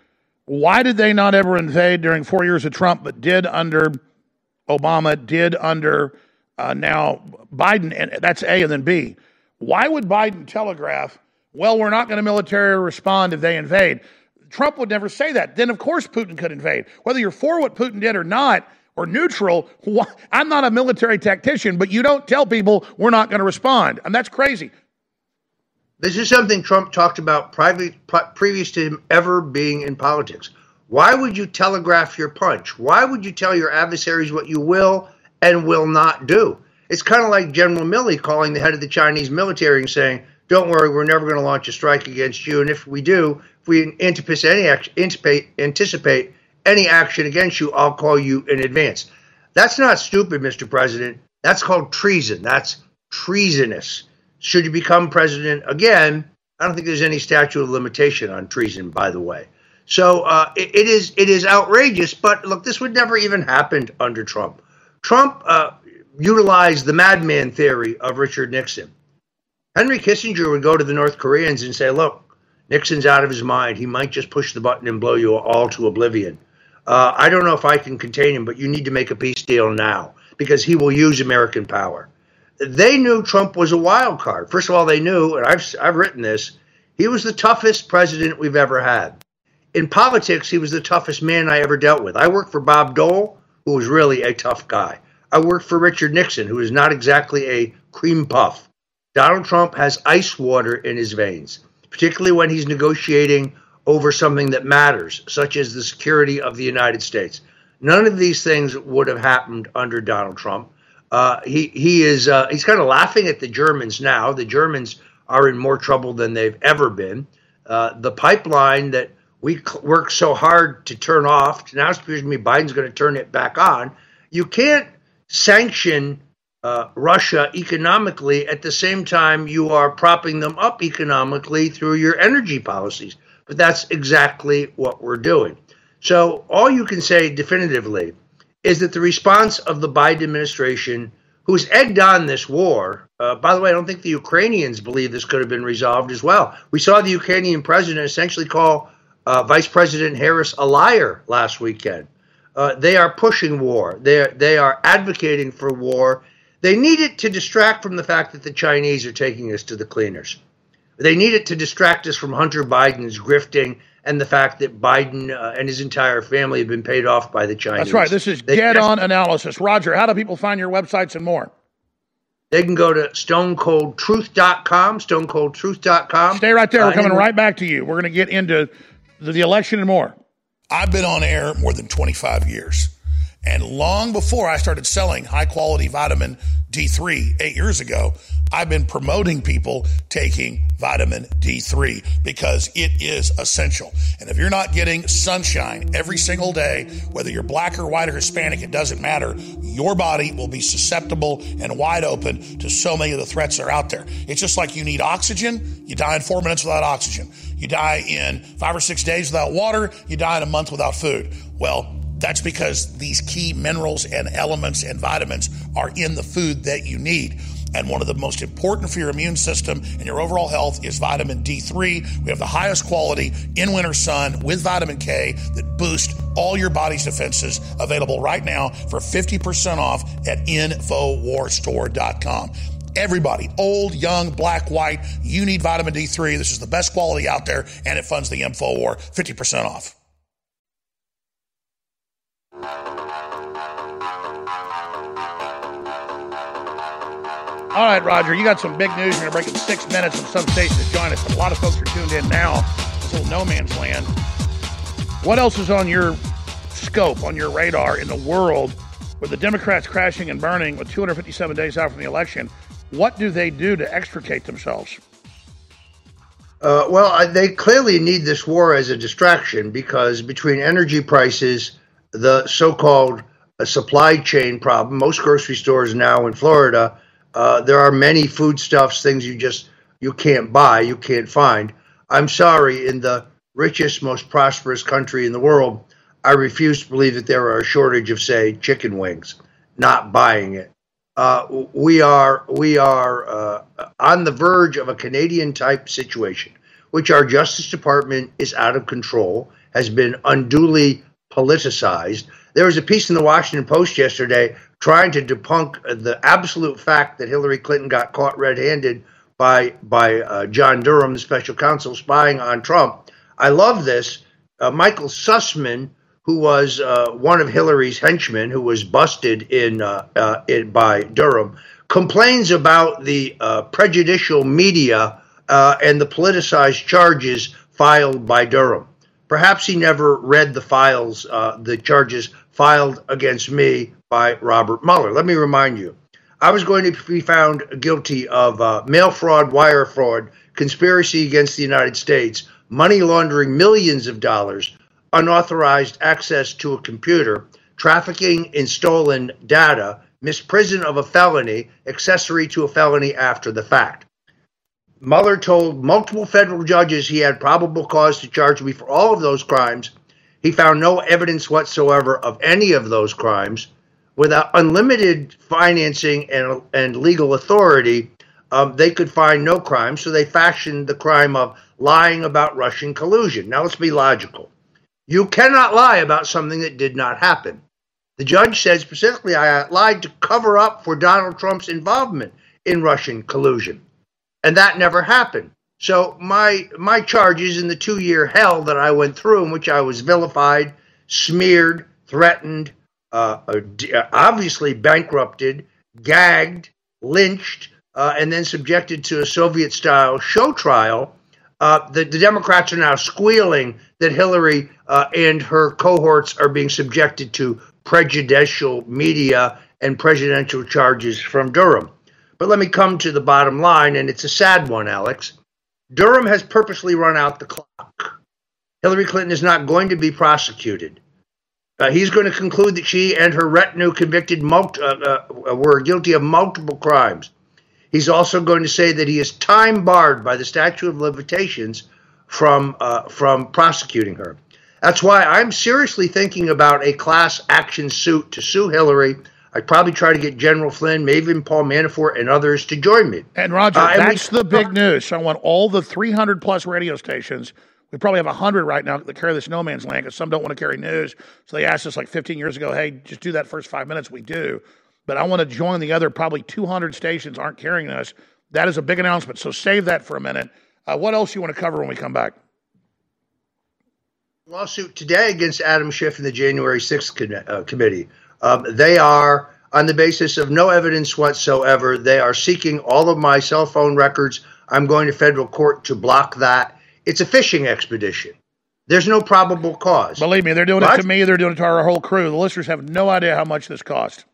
Why did they not ever invade during four years of Trump, but did under Obama, did under uh, now Biden? And that's A, and then B. Why would Biden telegraph? Well, we're not going to military respond if they invade. Trump would never say that. Then, of course, Putin could invade. Whether you're for what Putin did or not, or neutral, I'm not a military tactician, but you don't tell people we're not going to respond. And that's crazy. This is something Trump talked about private, previous to him ever being in politics. Why would you telegraph your punch? Why would you tell your adversaries what you will and will not do? It's kind of like General Milley calling the head of the Chinese military and saying, "Don't worry, we're never going to launch a strike against you, and if we do, if we anticipate anticipate any action against you, I'll call you in advance." That's not stupid, Mr. President. That's called treason. That's treasonous. Should you become president again, I don't think there's any statute of limitation on treason, by the way. So uh, it, it is it is outrageous. But look, this would never even happened under Trump. Trump uh, utilized the madman theory of Richard Nixon. Henry Kissinger would go to the North Koreans and say, "Look, Nixon's out of his mind. He might just push the button and blow you all to oblivion. Uh, I don't know if I can contain him, but you need to make a peace deal now because he will use American power." They knew Trump was a wild card. First of all, they knew, and I've I've written this, he was the toughest president we've ever had. In politics, he was the toughest man I ever dealt with. I worked for Bob Dole, who was really a tough guy. I worked for Richard Nixon, who is not exactly a cream puff. Donald Trump has ice water in his veins, particularly when he's negotiating over something that matters, such as the security of the United States. None of these things would have happened under Donald Trump. Uh, he he is uh, he's kind of laughing at the Germans now. The Germans are in more trouble than they've ever been. Uh, the pipeline that we worked so hard to turn off now to me Biden's going to turn it back on. You can't sanction uh, Russia economically at the same time you are propping them up economically through your energy policies. But that's exactly what we're doing. So all you can say definitively is that the response of the Biden administration, who's egged on this war, uh, by the way, I don't think the Ukrainians believe this could have been resolved as well. We saw the Ukrainian president essentially call uh, Vice President Harris a liar last weekend. Uh, they are pushing war. They they are advocating for war. They need it to distract from the fact that the Chinese are taking us to the cleaners. They need it to distract us from Hunter Biden's grifting and the fact that Biden uh, and his entire family have been paid off by the Chinese. That's right. This is They- dead on analysis. Roger, how do people find your websites and more? They can go to stonecoldtruth.com, stonecoldtruth.com. Stay right there. We're Uh, coming right back to you. We're going to get into the, the election and more. I've been on air more than 25 years. And long before I started selling high quality vitamin D3 eight years ago, I've been promoting people taking vitamin D3 because it is essential. And if you're not getting sunshine every single day, whether you're black or white or Hispanic, it doesn't matter. Your body will be susceptible and wide open to so many of the threats that are out there. It's just like you need oxygen, you die in four minutes without oxygen. You die in five or six days without water, you die in a month without food. Well, that's because these key minerals and elements and vitamins are in the food that you need. And one of the most important for your immune system and your overall health is vitamin D3. We have the highest quality in winter sun with vitamin K that boost all your body's defenses. Available right now for 50% off at InfoWarStore.com. Everybody, old, young, black, white, you need vitamin D3. This is the best quality out there, and it funds the InfoWar 50% off. All right, Roger, you got some big news. You're going to break in six minutes on some station to join us. A lot of folks are tuned in now. This little no man's land. What else is on your scope, on your radar in the world with the Democrats crashing and burning with 257 days out from the election? What do they do to extricate themselves? Uh, well, they clearly need this war as a distraction because between energy prices, the so-called uh, supply chain problem, most grocery stores now in Florida, uh, there are many foodstuffs, things you just you can't buy, you can't find. I'm sorry, in the richest, most prosperous country in the world, I refuse to believe that there are a shortage of, say, chicken wings. Not buying it. Uh, we are we are uh, on the verge of a Canadian type situation, which our Justice Department is out of control, has been unduly politicized. There was a piece in the Washington Post yesterday trying to debunk the absolute fact that Hillary Clinton got caught red-handed by by uh, John Durham, the special counsel, spying on Trump. I love this. Uh, Michael Sussmann, who was uh, one of Hillary's henchmen, who was busted in, uh, uh, in by Durham, complains about the uh, prejudicial media and the politicized charges filed by Durham. Perhaps he never read the files, uh, the charges filed against me by Robert Mueller. Let me remind you, I was going to be found guilty of uh, mail fraud, wire fraud, conspiracy against the United States, money laundering millions of dollars, unauthorized access to a computer, trafficking in stolen data, misprision of a felony, accessory to a felony after the fact. Mueller told multiple federal judges he had probable cause to charge me for all of those crimes. He found no evidence whatsoever of any of those crimes. Without unlimited financing and, and legal authority, um, they could find no crime, so they fashioned the crime of lying about Russian collusion. Now let's be logical. You cannot lie about something that did not happen. The judge said specifically, I lied to cover up for Donald Trump's involvement in Russian collusion. And that never happened. So my my charges in the two year hell that I went through, in which I was vilified, smeared, threatened, uh, uh, uh, obviously bankrupted, gagged, lynched, uh, and then subjected to a Soviet style show trial, Uh, the, the, Democrats are now squealing that Hillary uh, and her cohorts are being subjected to prejudicial media and presidential charges from Durham. But let me come to the bottom line, and it's a sad one, Alex. Durham has purposely run out the clock. Hillary Clinton is not going to be prosecuted. Uh, he's going to conclude that she and her retinue convicted uh, uh, were guilty of multiple crimes. He's also going to say that he is time barred by the statute of limitations from uh, from prosecuting her. That's why I'm seriously thinking about a class action suit to sue Hillary. I'd probably try to get General Flynn, maybe even Paul Manafort, and others to join me. And Roger, uh, that's we, the big news. So I want all the 300 plus radio stations we probably have 100 right now that carry this no man's land because some don't want to carry news. So they asked us like 15 years ago, hey, just do that first five minutes. We do. But I want to join the other probably 200 stations aren't carrying us. That is a big announcement. So save that for a minute. Uh, what else you want to cover when we come back? Lawsuit today against Adam Schiff and the January 6th con- uh, committee. Um, they are, on the basis of no evidence whatsoever, they are seeking all of my cell phone records. I'm going to federal court to block that. It's a fishing expedition. There's no probable cause. Believe me, they're doing but, it to me. They're doing it to our whole crew. The listeners have no idea how much this cost.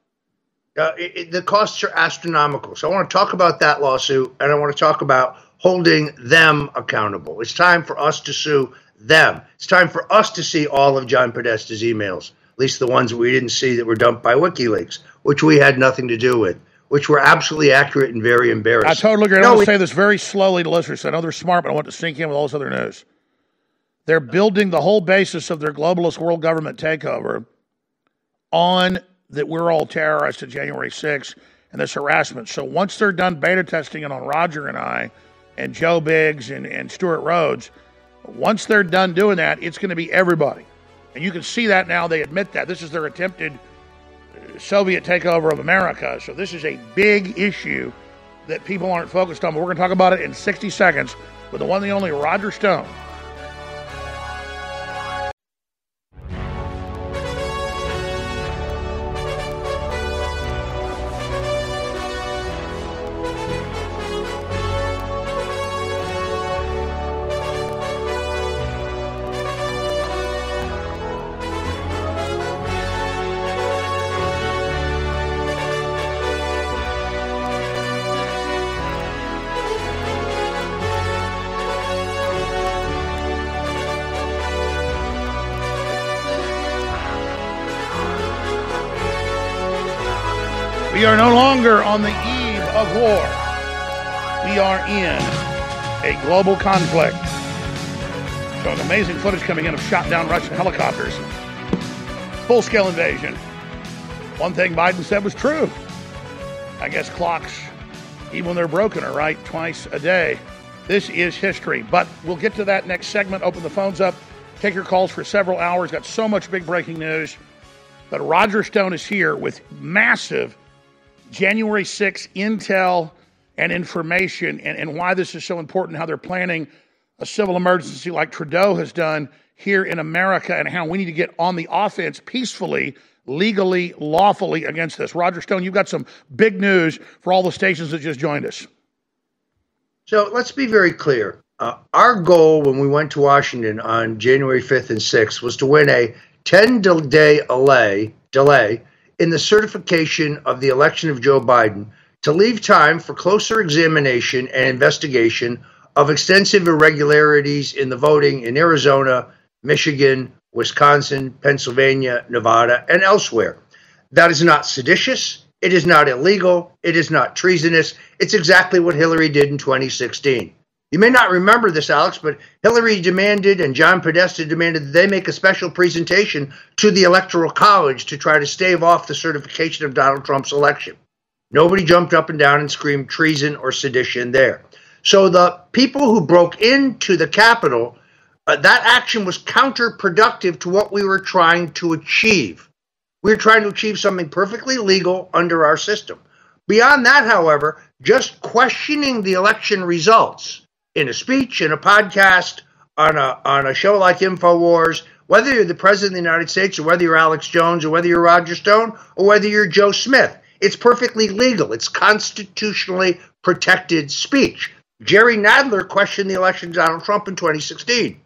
Uh, it, it, the costs are astronomical. So I want to talk about that lawsuit, and I want to talk about holding them accountable. It's time for us to sue them. It's time for us to see all of John Podesta's emails, at least the ones we didn't see that were dumped by WikiLeaks, which we had nothing to do with which were absolutely accurate and very embarrassing. I totally agree. No, I want to say this very slowly to listeners. I know they're smart, but I want to sink in with all this other news. They're building the whole basis of their globalist world government takeover on that we're all terrorists of January 6th and this harassment. So once they're done beta testing it on Roger and I and Joe Biggs and, and Stewart Rhodes, once they're done doing that, it's going to be everybody. And you can see that now. They admit that. This is their attempted uh, Soviet takeover of America. So this is a big issue that people aren't focused on. But we're going to talk about it in 60 seconds with the one the only Roger Stone. Longer on the eve of war. We are in a global conflict. Showing amazing footage coming in of shot down Russian helicopters. Full scale invasion. One thing Biden said was true. I guess clocks, even when they're broken, are right twice a day. This is history. But we'll get to that next segment. Open the phones up. Take your calls for several hours. Got so much big breaking news. But Roger Stone is here with massive January 6th intel and information and, and why this is so important, how they're planning a civil emergency like Trudeau has done here in America, and how we need to get on the offense peacefully, legally, lawfully against this. Roger Stone, you've got some big news for all the stations that just joined us. So let's be very clear. Uh, our goal when we went to Washington on January 5th and 6th was to win a 10 day delay, delay in the certification of the election of Joe Biden to leave time for closer examination and investigation of extensive irregularities in the voting in Arizona, Michigan, Wisconsin, Pennsylvania, Nevada, and elsewhere. That is not seditious. It is not illegal. It is not treasonous. It's exactly what Hillary did in 2016. You may not remember this, Alex, but Hillary demanded and John Podesta demanded that they make a special presentation to the Electoral College to try to stave off the certification of Donald Trump's election. Nobody jumped up and down and screamed treason or sedition there. So the people who broke into the Capitol, uh, that action was counterproductive to what we were trying to achieve. We were trying to achieve something perfectly legal under our system. Beyond that, however, just questioning the election results in a speech, in a podcast, on a on a show like InfoWars, whether you're the president of the United States or whether you're Alex Jones or whether you're Roger Stone or whether you're Joe Smith. It's perfectly legal. It's constitutionally protected speech. Jerry Nadler questioned the election of Donald Trump in 2016.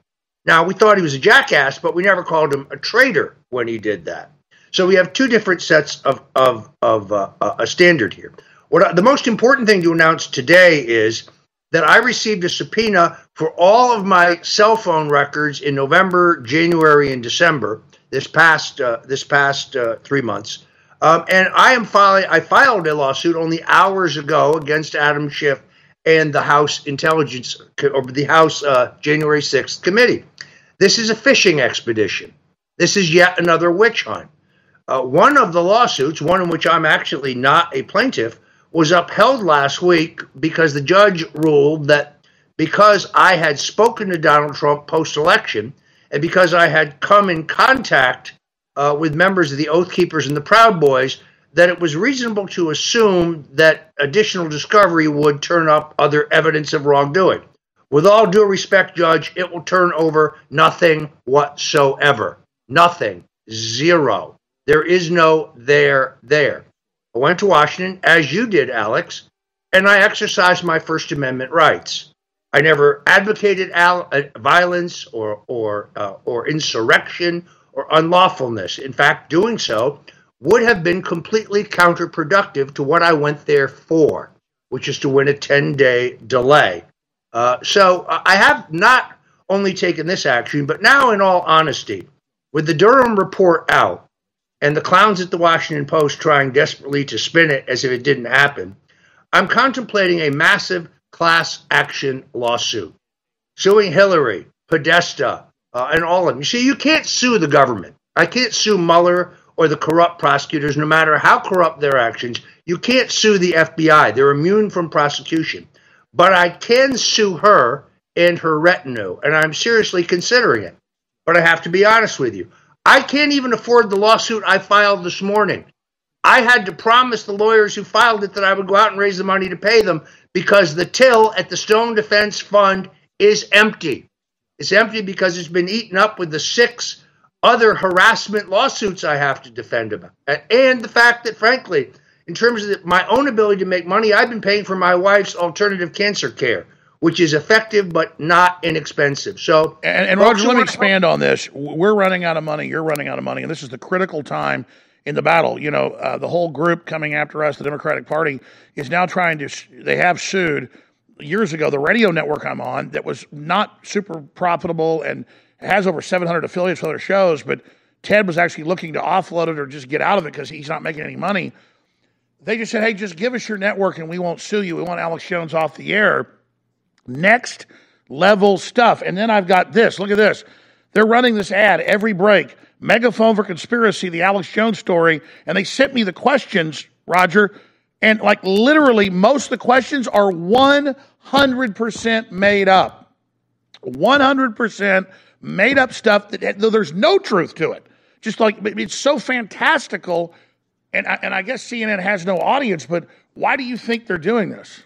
Now, we thought he was a jackass, but we never called him a traitor when he did that. So we have two different sets of, of, of uh, a standard here. What the most important thing to announce today is that I received a subpoena for all of my cell phone records in November, January, and December this past uh, this past uh, three months. Um, and I am filing. I filed a lawsuit only hours ago against Adam Schiff and the House Intelligence or the House uh, January 6th committee. This is a fishing expedition. This is yet another witch hunt. Uh, one of the lawsuits, one in which I'm actually not a plaintiff, was upheld last week because the judge ruled that because I had spoken to Donald Trump post election and because I had come in contact uh, with members of the Oath Keepers and the Proud Boys, that it was reasonable to assume that additional discovery would turn up other evidence of wrongdoing. With all due respect, Judge, it will turn over nothing whatsoever. Nothing. Zero. There is no there there. I went to Washington, as you did, Alex, and I exercised my First Amendment rights. I never advocated al- uh, violence or or uh, or insurrection or unlawfulness. In fact, doing so would have been completely counterproductive to what I went there for, which is to win a 10 day delay. Uh, so uh, I have not only taken this action, but now, in all honesty, with the Durham report out, and the clowns at the Washington Post trying desperately to spin it as if it didn't happen, I'm contemplating a massive class action lawsuit suing Hillary, Podesta, uh, and all of them. You see, you can't sue the government. I can't sue Mueller or the corrupt prosecutors, no matter how corrupt their actions. You can't sue the FBI, they're immune from prosecution. But I can sue her and her retinue, and I'm seriously considering it. But I have to be honest with you. I can't even afford the lawsuit I filed this morning. I had to promise the lawyers who filed it that I would go out and raise the money to pay them because the till at the Stone Defense Fund is empty. It's empty because it's been eaten up with the six other harassment lawsuits I have to defend about. And the fact that, frankly, in terms of my own ability to make money, I've been paying for my wife's alternative cancer care which is effective but not inexpensive. So, and, and Roger, let me expand on this. We're running out of money. You're running out of money, and this is the critical time in the battle. You know, uh, the whole group coming after us, the Democratic Party, is now trying to. They have sued years ago the radio network I'm on that was not super profitable and has over 700 affiliates for their shows, but Ted was actually looking to offload it or just get out of it because he's not making any money. They just said, "Hey, just give us your network and we won't sue you. We want Alex Jones off the air." Next level stuff. And then I've got this. Look at this. They're running this ad every break. Megaphone for conspiracy, the Alex Jones story. And they sent me the questions, Roger. And like literally, most of the questions are 100% made up. 100% made up stuff that there's no truth to it. Just like it's so fantastical. And I, and I guess CNN has no audience, but why do you think they're doing this?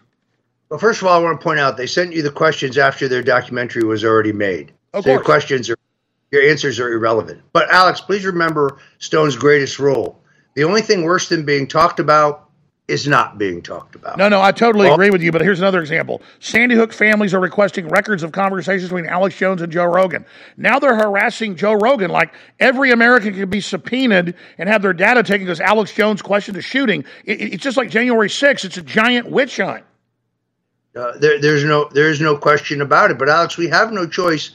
Well, first of all, I want to point out they sent you the questions after their documentary was already made. Of so your questions are, your answers are irrelevant. But Alex, please remember Stone's greatest rule. The only thing worse than being talked about is not being talked about. No, no, I totally agree with you. But here's another example: Sandy Hook families are requesting records of conversations between Alex Jones and Joe Rogan. Now they're harassing Joe Rogan like every American can be subpoenaed and have their data taken because Alex Jones questioned a shooting. It, it's just like January 6th. It's a giant witch hunt. Uh, there, there's no there's no question about it. But Alex, we have no choice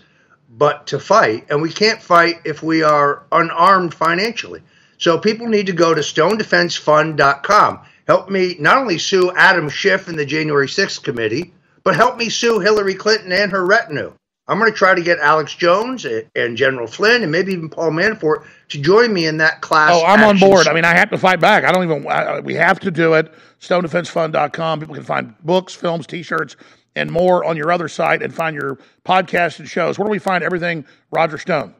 but to fight, and we can't fight if we are unarmed financially. So people need to go to stonedefensefund.com. Help me not only sue Adam Schiff and the January 6th committee, but help me sue Hillary Clinton and her retinue. I'm going to try to get Alex Jones and General Flynn and maybe even Paul Manafort to join me in that class. Oh, I'm on board. I mean, I have to fight back. I don't even. I, we have to do it. StoneDefenseFund.com. People can find books, films, T-shirts, and more on your other site, and find your podcasts and shows. Where do we find everything, Roger Stone?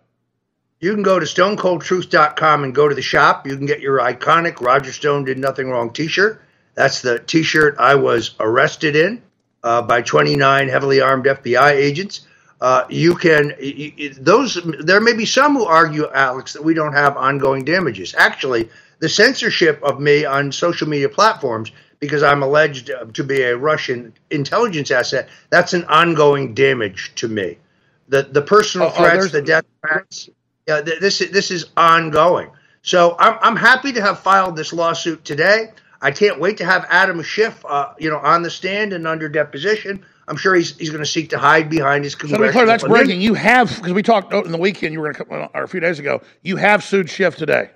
You can go to StoneColdTruth.com and go to the shop. You can get your iconic Roger Stone did nothing wrong T-shirt. That's the T-shirt I was arrested in uh, by 29 heavily armed FBI agents. Uh, you can those there may be some who argue alex that we don't have ongoing damages actually the censorship of me on social media platforms because I'm alleged uh, to be a Russian intelligence asset, that's an ongoing damage to me. The the personal Oh, oh, threats, the death threats, yeah, th- this is- this is ongoing. So I'm I'm happy to have filed this lawsuit today. I can't wait to have Adam Schiff, uh, you know, on the stand and under deposition. I'm sure he's he's going to seek to hide behind his So to be clear, that's breaking. You have because we talked in the weekend. You were going to or a few days ago. You have sued Schiff today.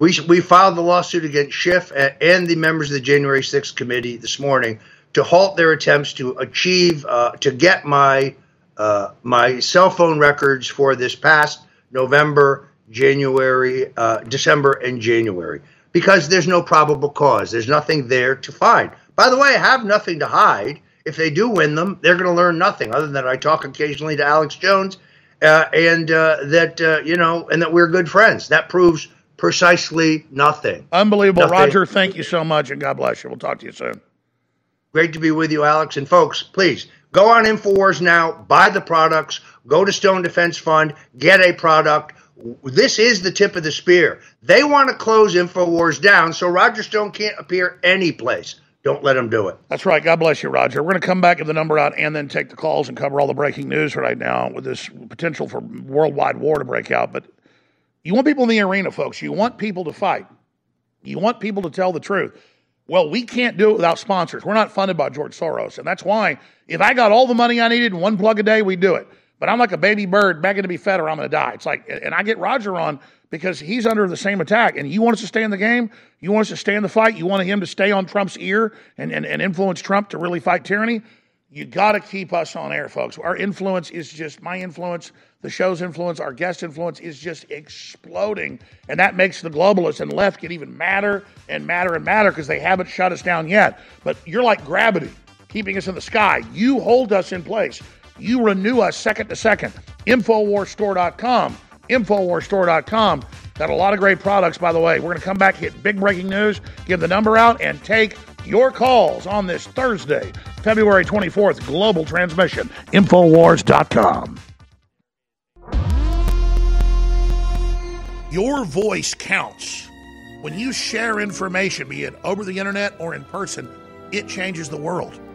We, we filed the lawsuit against Schiff and the members of the January 6th committee this morning to halt their attempts to achieve, uh, to get my, uh, my cell phone records for this past November, January, uh, December, and January because there's no probable cause. There's nothing there to find. By the way, I have nothing to hide. If they do win them, they're going to learn nothing other than I talk occasionally to Alex Jones uh, and uh, that, uh, you know, and that we're good friends. That proves precisely nothing. Unbelievable, Nothing. Roger. Thank you so much, and God bless you. We'll talk to you soon. Great to be with you, Alex. And folks, please go on InfoWars now, buy the products, go to Stone Defense Fund, get a product. This is the tip of the spear. They want to close InfoWars down so Roger Stone can't appear any place. Don't let them do it. That's right. God bless you, Roger. We're going to come back, get the number out, and then take the calls and cover all the breaking news right now with this potential for worldwide war to break out. But you want people in the arena, folks. You want people to fight. You want people to tell the truth. Well, we can't do it without sponsors. We're not funded by George Soros. And that's why if I got all the money I needed in one plug a day, we'd do it. But I'm like a baby bird begging to be fed or I'm going to die. It's like, and I get Roger on because he's under the same attack. And you want us to stay in the game? You want us to stay in the fight? You want him to stay on Trump's ear and, and, and influence Trump to really fight tyranny? You got to keep us on air, folks. Our influence is just my influence, the show's influence, our guest influence is just exploding. And that makes the globalists and left get even madder and madder and madder because they haven't shut us down yet. But you're like gravity, keeping us in the sky. You hold us in place. You renew us second to second. Infowarsstore.com. Infowarsstore.com. Got a lot of great products, by the way. We're going to come back, hit big breaking news, give the number out, and take your calls on this Thursday, February 24th, global transmission. Infowars.com. Your voice counts. When you share information, be it over the internet or in person, it changes the world.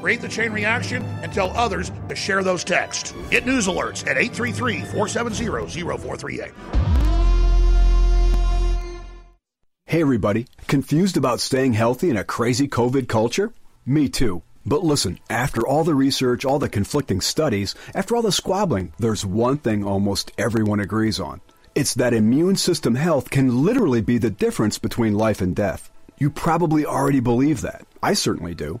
create the chain reaction, and tell others to share those texts. Get news alerts at 833 470 0438. Hey everybody, confused about staying healthy in a crazy COVID culture? Me too. But listen, after all the research, all the conflicting studies, after all the squabbling, there's one thing almost everyone agrees on. It's that immune system health can literally be the difference between life and death. You probably already believe that. I certainly do.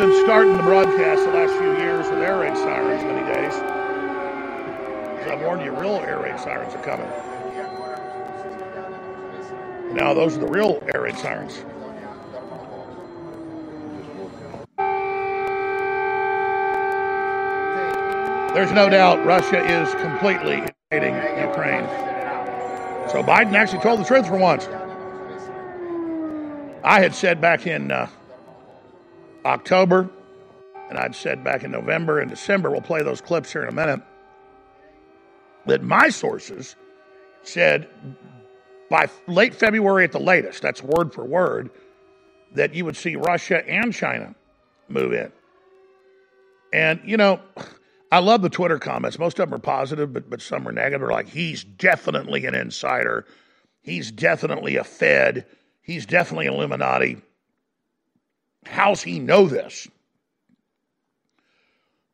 Been starting the broadcast the last few years with air raid sirens many days. I warned you, real air raid sirens are coming. Now those are the real air raid sirens. There's no doubt Russia is completely invading Ukraine. So Biden actually told the truth for once. I had said back in uh, October, and I'd said back in November and December, we'll play those clips here in a minute, that my sources said by late February at the latest, that's word for word, that you would see Russia and China move in. And, you know, I love the Twitter comments. Most of them are positive, but, but some are negative. They're like, he's definitely an insider. He's definitely a Fed. He's definitely Illuminati. How's he know this?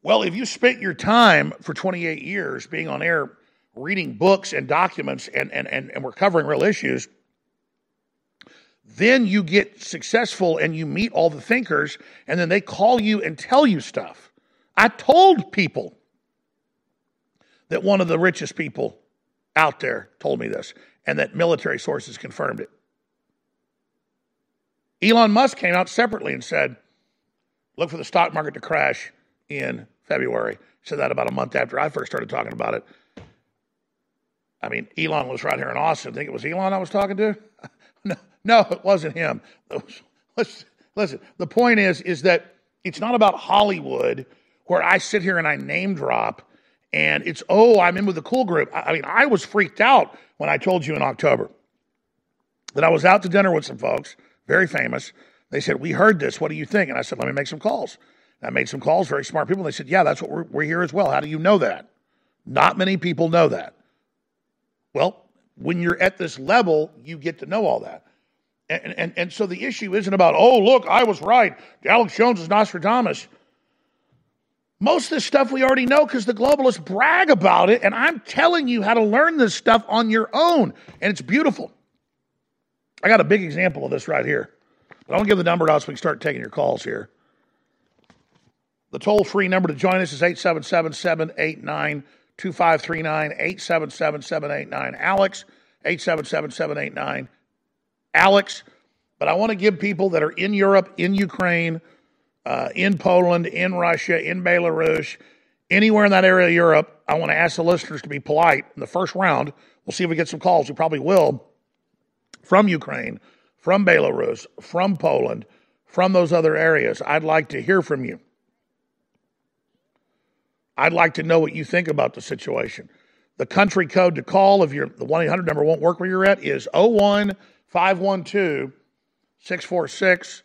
Well, if you spent your time for 28 years being on air reading books and documents and, and, and, and we're covering real issues, then you get successful and you meet all the thinkers, and then they call you and tell you stuff. I told people that one of the richest people out there told me this, and that military sources confirmed it. Elon Musk came out separately and said, Look for the stock market to crash in February. Said that about a month after I first started talking about it. I mean, Elon was right here in Austin. Think it was Elon I was talking to. no, no, it wasn't him. Listen, the point is, is that it's not about Hollywood where I sit here and I name drop and it's, oh, I'm in with the cool group. I mean, I was freaked out when I told you in October that I was out to dinner with some folks, very famous. They said, we heard this. What do you think? And I said, let me make some calls. And I made some calls, very smart people. And they said, yeah, that's what we're, we're here as well. How do you know that? Not many people know that. Well, when you're at this level, you get to know all that. And, and, and so the issue isn't about, oh, look, I was right. Alex Jones is Nostradamus. Most of this stuff we already know because the globalists brag about it, and I'm telling you how to learn this stuff on your own, and it's beautiful. I got a big example of this right here. But I will give the number out so we can start taking your calls here. The toll free number to join us is 877 789 2539 877 789 Alex, 877 789 Alex. But I want to give people that are in Europe, in Ukraine, uh, in Poland, in Russia, in Belarus, anywhere in that area of Europe, I want to ask the listeners to be polite in the first round. We'll see if we get some calls. We probably will from Ukraine, from Belarus, from Poland, from those other areas. I'd like to hear from you. I'd like to know what you think about the situation. The country code to call if your the 1 800 number won't work where you're at is 01 512 646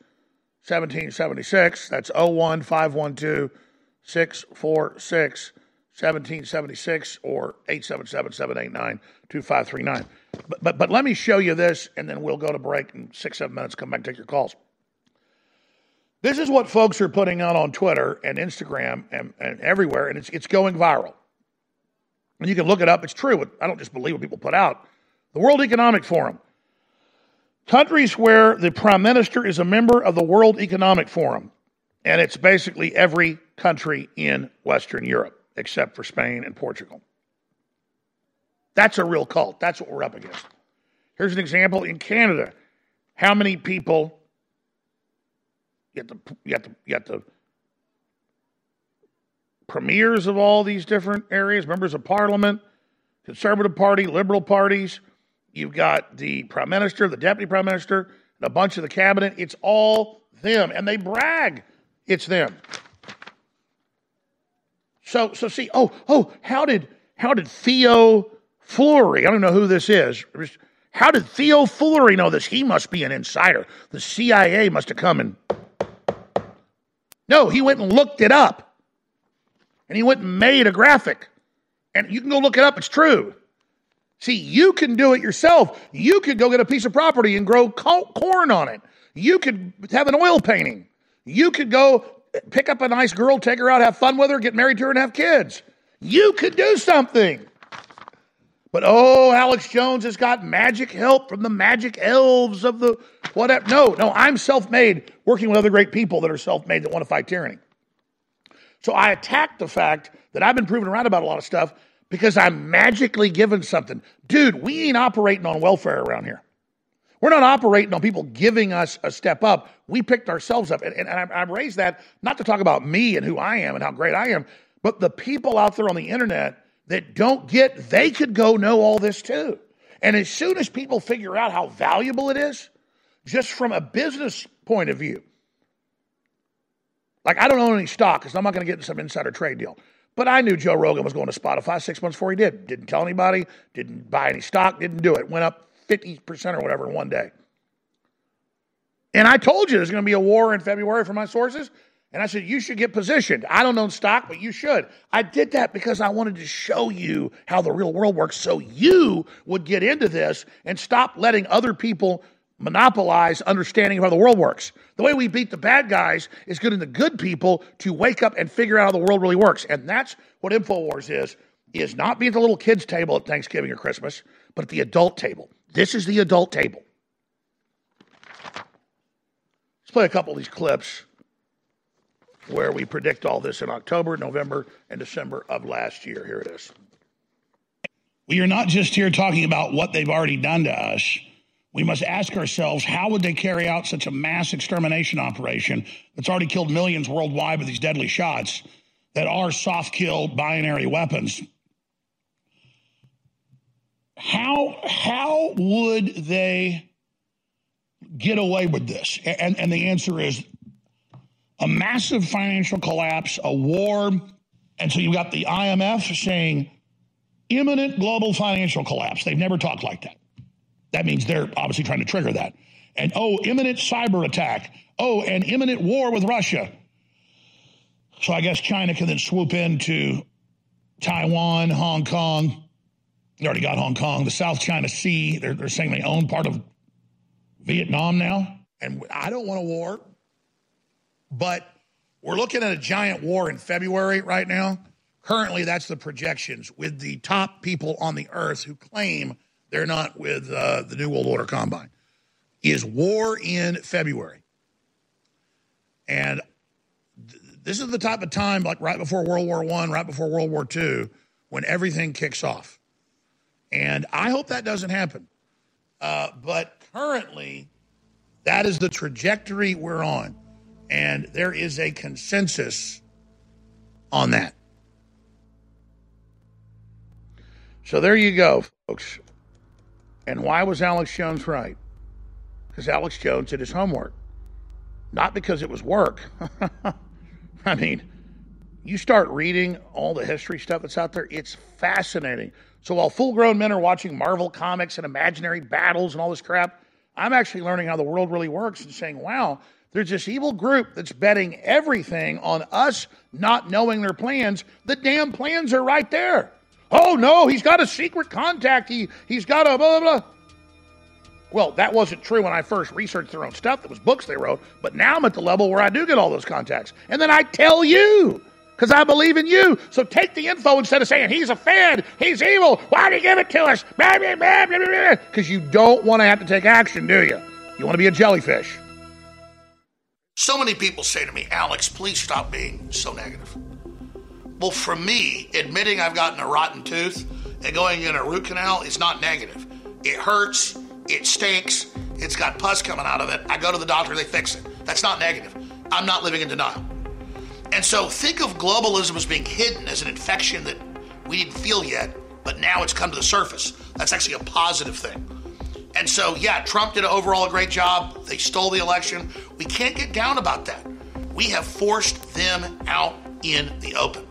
1776. That's 01 512 646 1776 or 877 789 2539. But, but let me show you this, and then we'll go to break in six, seven minutes, come back and take your calls. This is what folks are putting out on Twitter and Instagram and, and everywhere, and it's, it's going viral. And you can look it up. It's true. I don't just believe what people put out. The World Economic Forum. Countries where the prime minister is a member of the World Economic Forum, and it's basically every country in Western Europe except for Spain and Portugal. That's a real cult. That's what we're up against. Here's an example in Canada. How many people you have the you the the premiers of all these different areas, members of parliament, conservative party, liberal parties. You've got the prime minister, the deputy prime minister, and a bunch of the cabinet. It's all them, and they brag it's them. So so see, oh oh, how did how did Theo Fleury? I don't know who this is. How did Theo Fleury know this? He must be an insider. The CIA must have come and no, he went and looked it up. And he went and made a graphic. And you can go look it up, it's true. See, you can do it yourself. You could go get a piece of property and grow corn on it. You could have an oil painting. You could go pick up a nice girl, take her out, have fun with her, get married to her, and have kids. You could do something. But oh, Alex Jones has got magic help from the magic elves of the whatever. No, no, I'm self made, working with other great people that are self made that want to fight tyranny. So I attack the fact that I've been proven right about a lot of stuff because I'm magically given something. Dude, we ain't operating on welfare around here. We're not operating on people giving us a step up. We picked ourselves up. And, and I, I raised that not to talk about me and who I am and how great I am, but the people out there on the internet that don't get, they could go know all this too. And as soon as people figure out how valuable it is, just from a business point of view, like I don't own any stock because I'm not going to get some insider trade deal. But I knew Joe Rogan was going to Spotify six months before he did. Didn't tell anybody, didn't buy any stock, didn't do it. Went up 50% or whatever in one day. And I told you there's going to be a war in February for my sources. And I said, you should get positioned. I don't own stock, but you should. I did that because I wanted to show you how the real world works so you would get into this and stop letting other people monopolize understanding of how the world works. The way we beat the bad guys is getting the good people to wake up and figure out how the world really works. And that's what InfoWars is, is not be at the little kids table at Thanksgiving or Christmas, but at the adult table. This is the adult table. Let's play a couple of these clips where we predict all this in October, November, and December of last year. Here it is. We are not just here talking about what they've already done to us. We must ask ourselves how would they carry out such a mass extermination operation that's already killed millions worldwide with these deadly shots that are soft kill binary weapons? How how would they get away with this? And and the answer is a massive financial collapse, a war, and so you've got the IMF saying imminent global financial collapse. They've never talked like that. That means they're obviously trying to trigger that. And oh, imminent cyber attack. Oh, an imminent war with Russia. So I guess China can then swoop into Taiwan, Hong Kong. They already got Hong Kong, the South China Sea. They're, they're saying they own part of Vietnam now. And I don't want a war, but we're looking at a giant war in February right now. Currently, that's the projections with the top people on the earth who claim they're not with uh, the New World Order Combine. Is war in February. And th- this is the type of time, like right before World War One, right before World War Two, when everything kicks off. And I hope that doesn't happen. Uh, but currently, that is the trajectory we're on. And there is a consensus on that. So there you go, folks. And why was Alex Jones right? Because Alex Jones did his homework, not because it was work. I mean, you start reading all the history stuff that's out there, it's fascinating. So while full grown men are watching Marvel comics and imaginary battles and all this crap, I'm actually learning how the world really works and saying, wow, there's this evil group that's betting everything on us not knowing their plans. The damn plans are right there. Oh no, he's got a secret contact. He he's got a blah blah blah. Well, that wasn't true when I first researched their own stuff. That was books they wrote. But now I'm at the level where I do get all those contacts. And then I tell you because I believe in you. So take the info instead of saying he's a Fed, he's evil. Why did he give it to us? Because you don't want to have to take action, do you? You want to be a jellyfish. So many people say to me, Alex, please stop being so negative. Well, for me, admitting I've gotten a rotten tooth and going in a root canal is not negative. It hurts, it stinks, it's got pus coming out of it. I go to the doctor, they fix it. That's not negative. I'm not living in denial. And so think of globalism as being hidden as an infection that we didn't feel yet, but now it's come to the surface. That's actually a positive thing. And so, yeah, Trump did overall a great job. They stole the election. We can't get down about that. We have forced them out in the open.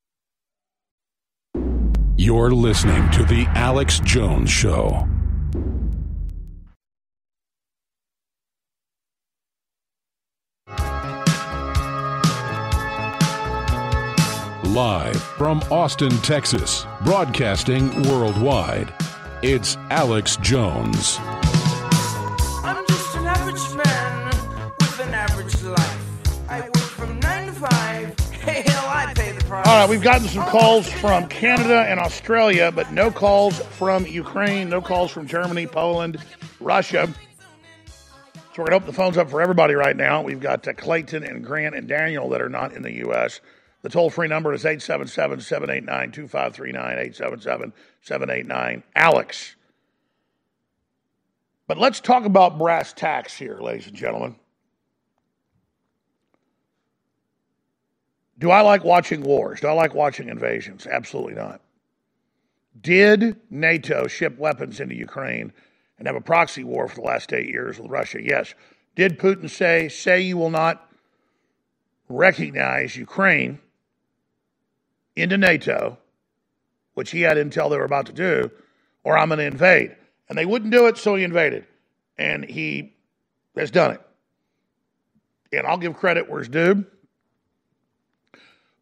You're listening to The Alex Jones Show. Live from Austin, Texas, broadcasting worldwide, it's Alex Jones. All right, we've gotten some calls from Canada and Australia, but no calls from Ukraine, no calls from Germany, Poland, Russia. So we're going to open the phones up for everybody right now. We've got uh, Clayton and Grant and Daniel that are not in the U.S. The toll free number is 877 789 2539, 877 789 Alex. But let's talk about brass tacks here, ladies and gentlemen. Do I like watching wars? Do I like watching invasions? Absolutely not. Did NATO ship weapons into Ukraine and have a proxy war for the last eight years with Russia? Yes. Did Putin say, say you will not recognize Ukraine into NATO, which he had intel they were about to do, or I'm going to invade? And they wouldn't do it, so he invaded. And he has done it. And I'll give credit where it's due.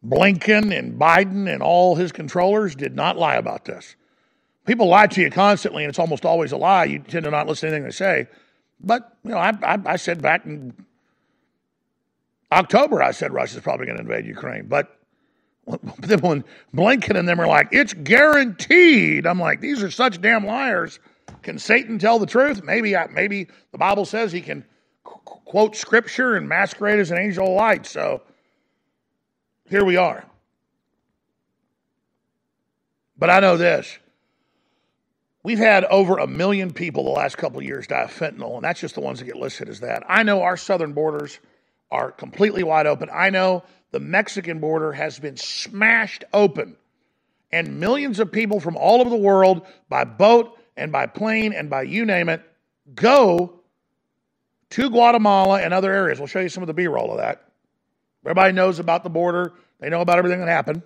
Blinken and Biden and all his controllers did not lie about this. People lie to you constantly, and it's almost always a lie. You tend to not listen to anything they say. But, you know, I, I, I said back in October, I said Russia's probably going to invade Ukraine. But then when Blinken and them are like, it's guaranteed, I'm like, these are such damn liars. Can Satan tell the truth? Maybe, I, maybe the Bible says he can qu- quote scripture and masquerade as an angel of light. So here we are. But I know this. We've had over a million people the last couple of years die of fentanyl, and that's just the ones that get listed as that. I know our southern borders are completely wide open. I know the Mexican border has been smashed open, and millions of people from all over the world, by boat and by plane and by you name it, go to Guatemala and other areas. We'll show you some of the B roll of that. Everybody knows about the border. They know about everything that happened.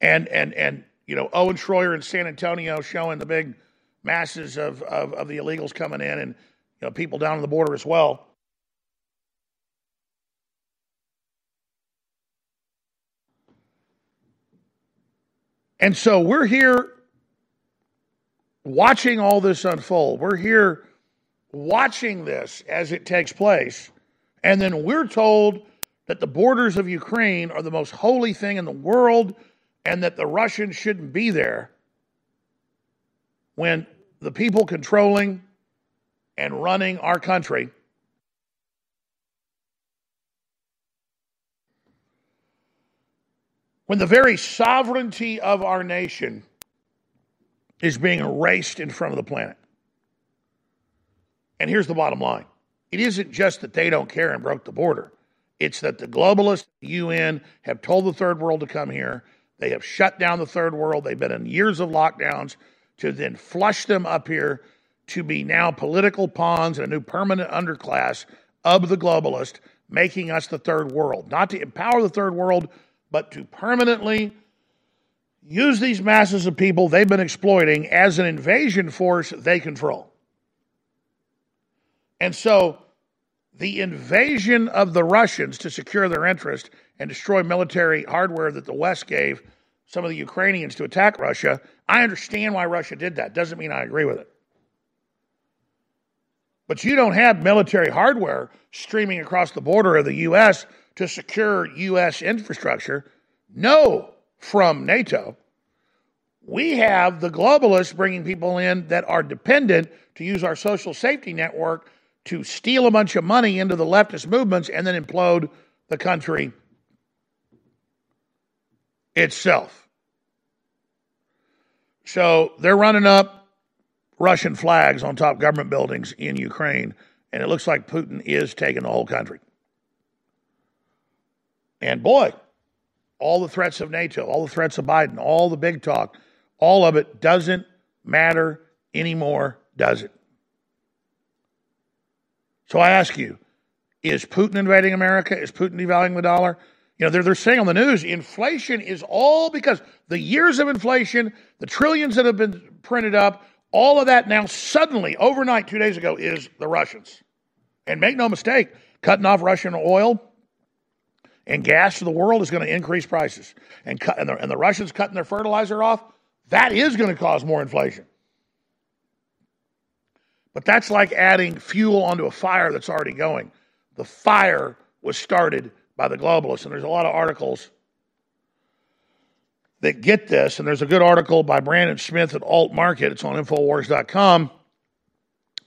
And and and you know, Owen Schroyer in San Antonio showing the big masses of, of, of the illegals coming in and you know people down on the border as well. And so we're here watching all this unfold. We're here watching this as it takes place. And then we're told that the borders of Ukraine are the most holy thing in the world and that the Russians shouldn't be there when the people controlling and running our country when the very sovereignty of our nation is being erased in front of the planet. And here's the bottom line it isn't just that they don't care and broke the border, it's that the globalists, the UN, have told the third world to come here. They have shut down the third world. They've been in years of lockdowns to then flush them up here to be now political pawns and a new permanent underclass of the globalist, making us the third world. Not to empower the third world, but to permanently use these masses of people they've been exploiting as an invasion force they control. And so the invasion of the Russians to secure their interest and destroy military hardware that the West gave some of the Ukrainians to attack Russia, I understand why Russia did that. Doesn't mean I agree with it. But you don't have military hardware streaming across the border of the U.S. to secure U.S. infrastructure. No, from NATO. We have the globalists bringing people in that are dependent to use our social safety network to steal a bunch of money into the leftist movements and then implode the country itself. So they're running up Russian flags on top government buildings in Ukraine, and it looks like Putin is taking the whole country. And boy, all the threats of NATO, all the threats of Biden, all the big talk, all of it doesn't matter anymore, does it? So I ask you, is Putin invading America? Is Putin devaluing the dollar? You know, they're, they're saying on the news, inflation is all because the years of inflation, the trillions that have been printed up, all of that now suddenly, overnight, two days ago, is the Russians. And make no mistake, cutting off Russian oil and gas to the world is going to increase prices. And, cut, and, the, and the Russians cutting their fertilizer off, that is going to cause more inflation. But that's like adding fuel onto a fire that's already going. The fire was started by the globalists, and there's a lot of articles that get this. And there's a good article by Brandon Smith at Alt Market. It's on Infowars.com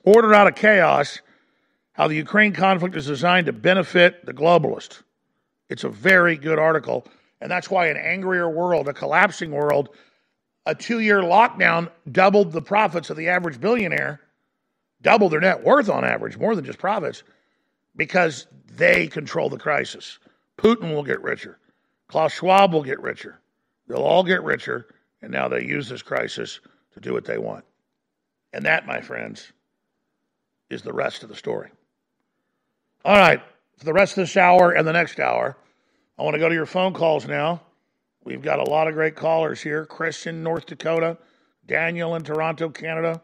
Order Out of Chaos How the Ukraine Conflict is Designed to Benefit the Globalists. It's a very good article. And that's why an angrier world, a collapsing world, a two year lockdown doubled the profits of the average billionaire, doubled their net worth on average, more than just profits, because they control the crisis. Putin will get richer. Klaus Schwab will get richer. They'll all get richer. And now they use this crisis to do what they want. And that, my friends, is the rest of the story. All right, for the rest of this hour and the next hour, I want to go to your phone calls now. We've got a lot of great callers here Chris in North Dakota, Daniel in Toronto, Canada,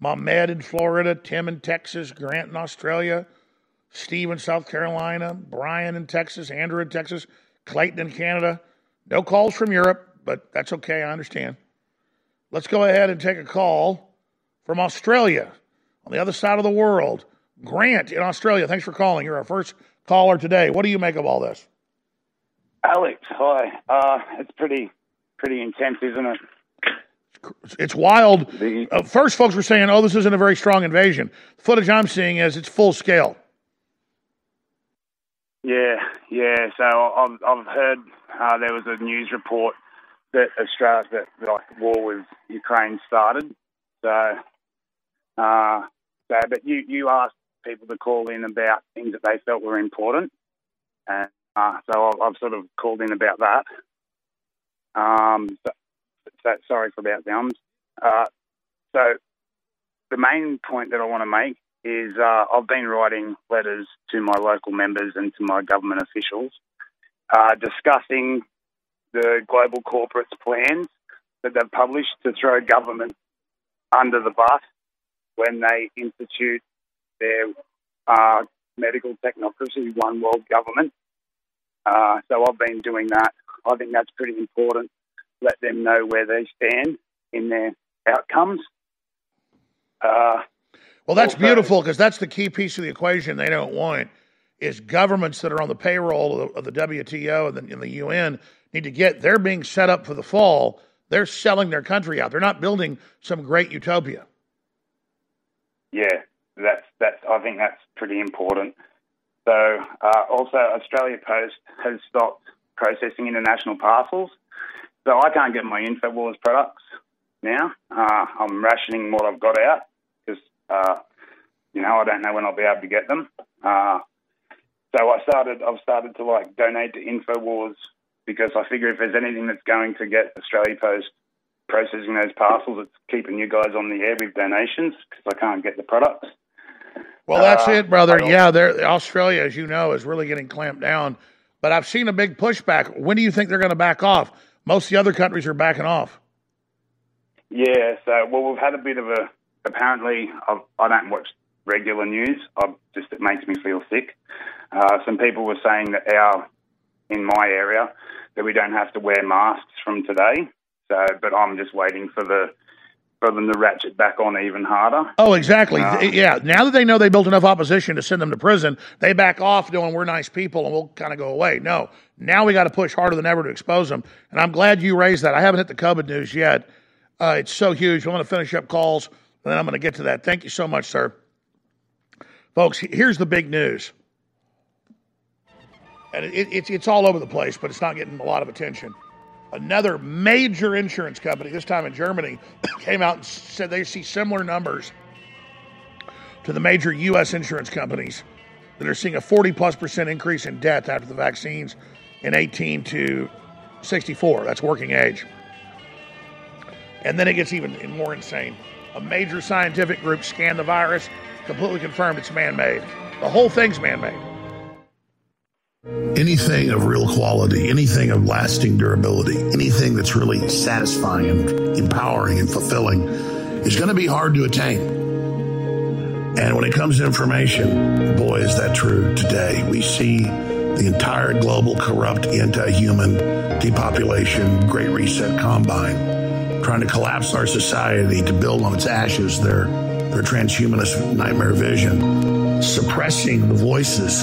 Mohamed in Florida, Tim in Texas, Grant in Australia, Steve in South Carolina, Brian in Texas, Andrew in Texas, Clayton in Canada. No calls from Europe, but that's okay. I understand. Let's go ahead and take a call from Australia on the other side of the world. Grant in Australia, thanks for calling. You're our first caller today. What do you make of all this? Alex, hi. Uh, it's pretty pretty intense, isn't it? It's wild. Uh, first, folks were saying, "Oh, this isn't a very strong invasion." The footage I'm seeing is it's full scale. Yeah, yeah. So I've I've heard uh, there was a news report that Australia that like war with Ukraine started. So, uh, so but you you asked people to call in about things that they felt were important, and uh, so I've, I've sort of called in about that. Um, so, so, sorry for about the ums. Uh, so the main point that I want to make is uh, I've been writing letters to my local members and to my government officials uh, discussing the global corporates' plans that they've published to throw government under the bus when they institute their uh, medical technocracy, one world government. Uh, so I've been doing that. I think that's pretty important. Let them know where they stand in their outcomes. Uh, well, that's also, beautiful because that's the key piece of the equation they don't want is governments that are on the payroll of the, of the WTO and the, and the UN need to get. They're being set up for the fall. They're selling their country out. They're not building some great utopia. Yeah, that's that's. I think that's pretty important. So, uh, also, Australia Post has stopped processing international parcels. So I can't get my Infowars products now. Uh, I'm rationing what I've got out because, uh, you know, I don't know when I'll be able to get them. Uh, so I started. I've started to like donate to Infowars because I figure if there's anything that's going to get Australia Post processing those parcels, it's keeping you guys on the air with donations because I can't get the products. Well, that's uh, it, brother. Yeah, Australia, as you know, is really getting clamped down. But I've seen a big pushback. When do you think they're going to back off? Most of the other countries are backing off. Yeah, so well, we've had a bit of a. Apparently, I've, I do not watch regular news. I just it makes me feel sick. Uh, some people were saying that our in my area that we don't have to wear masks from today. So, but I'm just waiting for the for them to ratchet back on even harder. Oh, exactly. Um, yeah. Now that they know they built enough opposition to send them to prison, they back off doing we're nice people and we'll kind of go away. No. Now we got to push harder than ever to expose them. And I'm glad you raised that. I haven't hit the COVID news yet. Uh, it's so huge. I'm going to finish up calls and then I'm going to get to that. Thank you so much, sir. Folks, here's the big news. And it, it, it's, it's all over the place, but it's not getting a lot of attention another major insurance company, this time in Germany, came out and said they see similar numbers to the major U.S. insurance companies that are seeing a 40 plus percent increase in death after the vaccines in 18 to 64. That's working age. And then it gets even more insane. A major scientific group scanned the virus, completely confirmed it's man made. The whole thing's man made. Anything of real quality, anything of lasting durability, anything that's really satisfying and empowering and fulfilling is going to be hard to attain. And when it comes to information, boy, is that true today. We see the entire global corrupt anti-human depopulation, great reset combine, trying to collapse our society to build on its ashes their, their transhumanist nightmare vision, suppressing the voices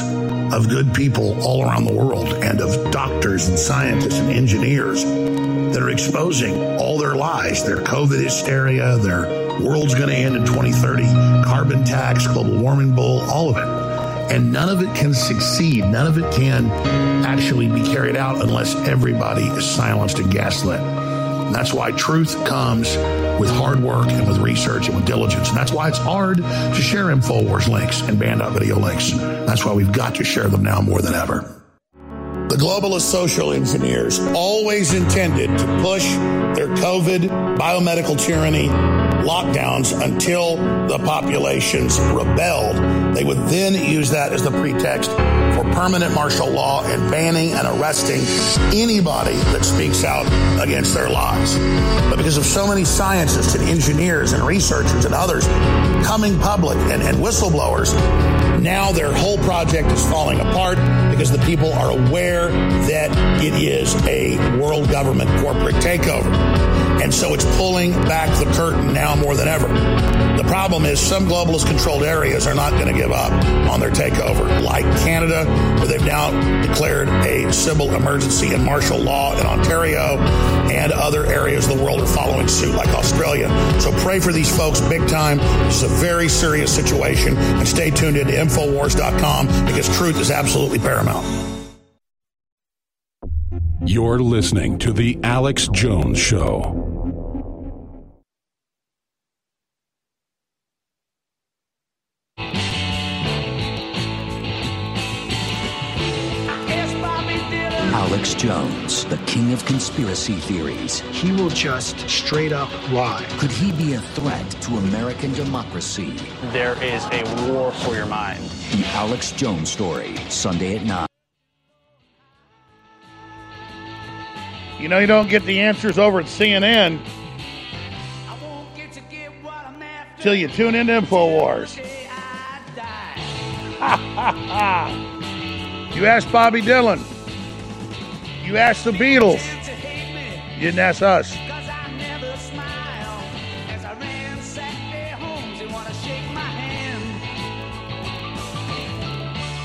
of good people all around the world and of doctors and scientists and engineers that are exposing all their lies, their COVID hysteria, their world's going to end in 2030, carbon tax, global warming bull, all of it. And none of it can succeed. None of it can actually be carried out unless everybody is silenced and gaslit. And that's why truth comes with hard work and with research and with diligence. And that's why it's hard to share InfoWars links and banned.video links. That's why we've got to share them now more than ever. The globalist social engineers always intended to push their COVID biomedical tyranny lockdowns until the populations rebelled. They would then use that as the pretext for permanent martial law and banning and arresting anybody that speaks out against their lies. But because of so many scientists and engineers and researchers and others coming public and, and whistleblowers, now their whole project is falling apart because the people are aware that it is a world government corporate takeover. And so it's pulling back the curtain now more than ever. The problem is some globalist controlled areas are not going to give up on their takeover, like Canada, where they've now declared a civil emergency and martial law in Ontario, and other areas of the world are following suit, like Australia. So pray for these folks big time. This is a very serious situation, and stay tuned into Infowars.com because truth is absolutely paramount. You're listening to The Alex Jones Show. Jones, the king of conspiracy theories. He will just straight up lie. Could he be a threat to American democracy? There is a war for your mind. The Alex Jones Story, Sunday at 9. You know, you don't get the answers over at CNN till you tune into InfoWars. you asked Bobby Dylan. You asked the Beatles. You didn't ask us.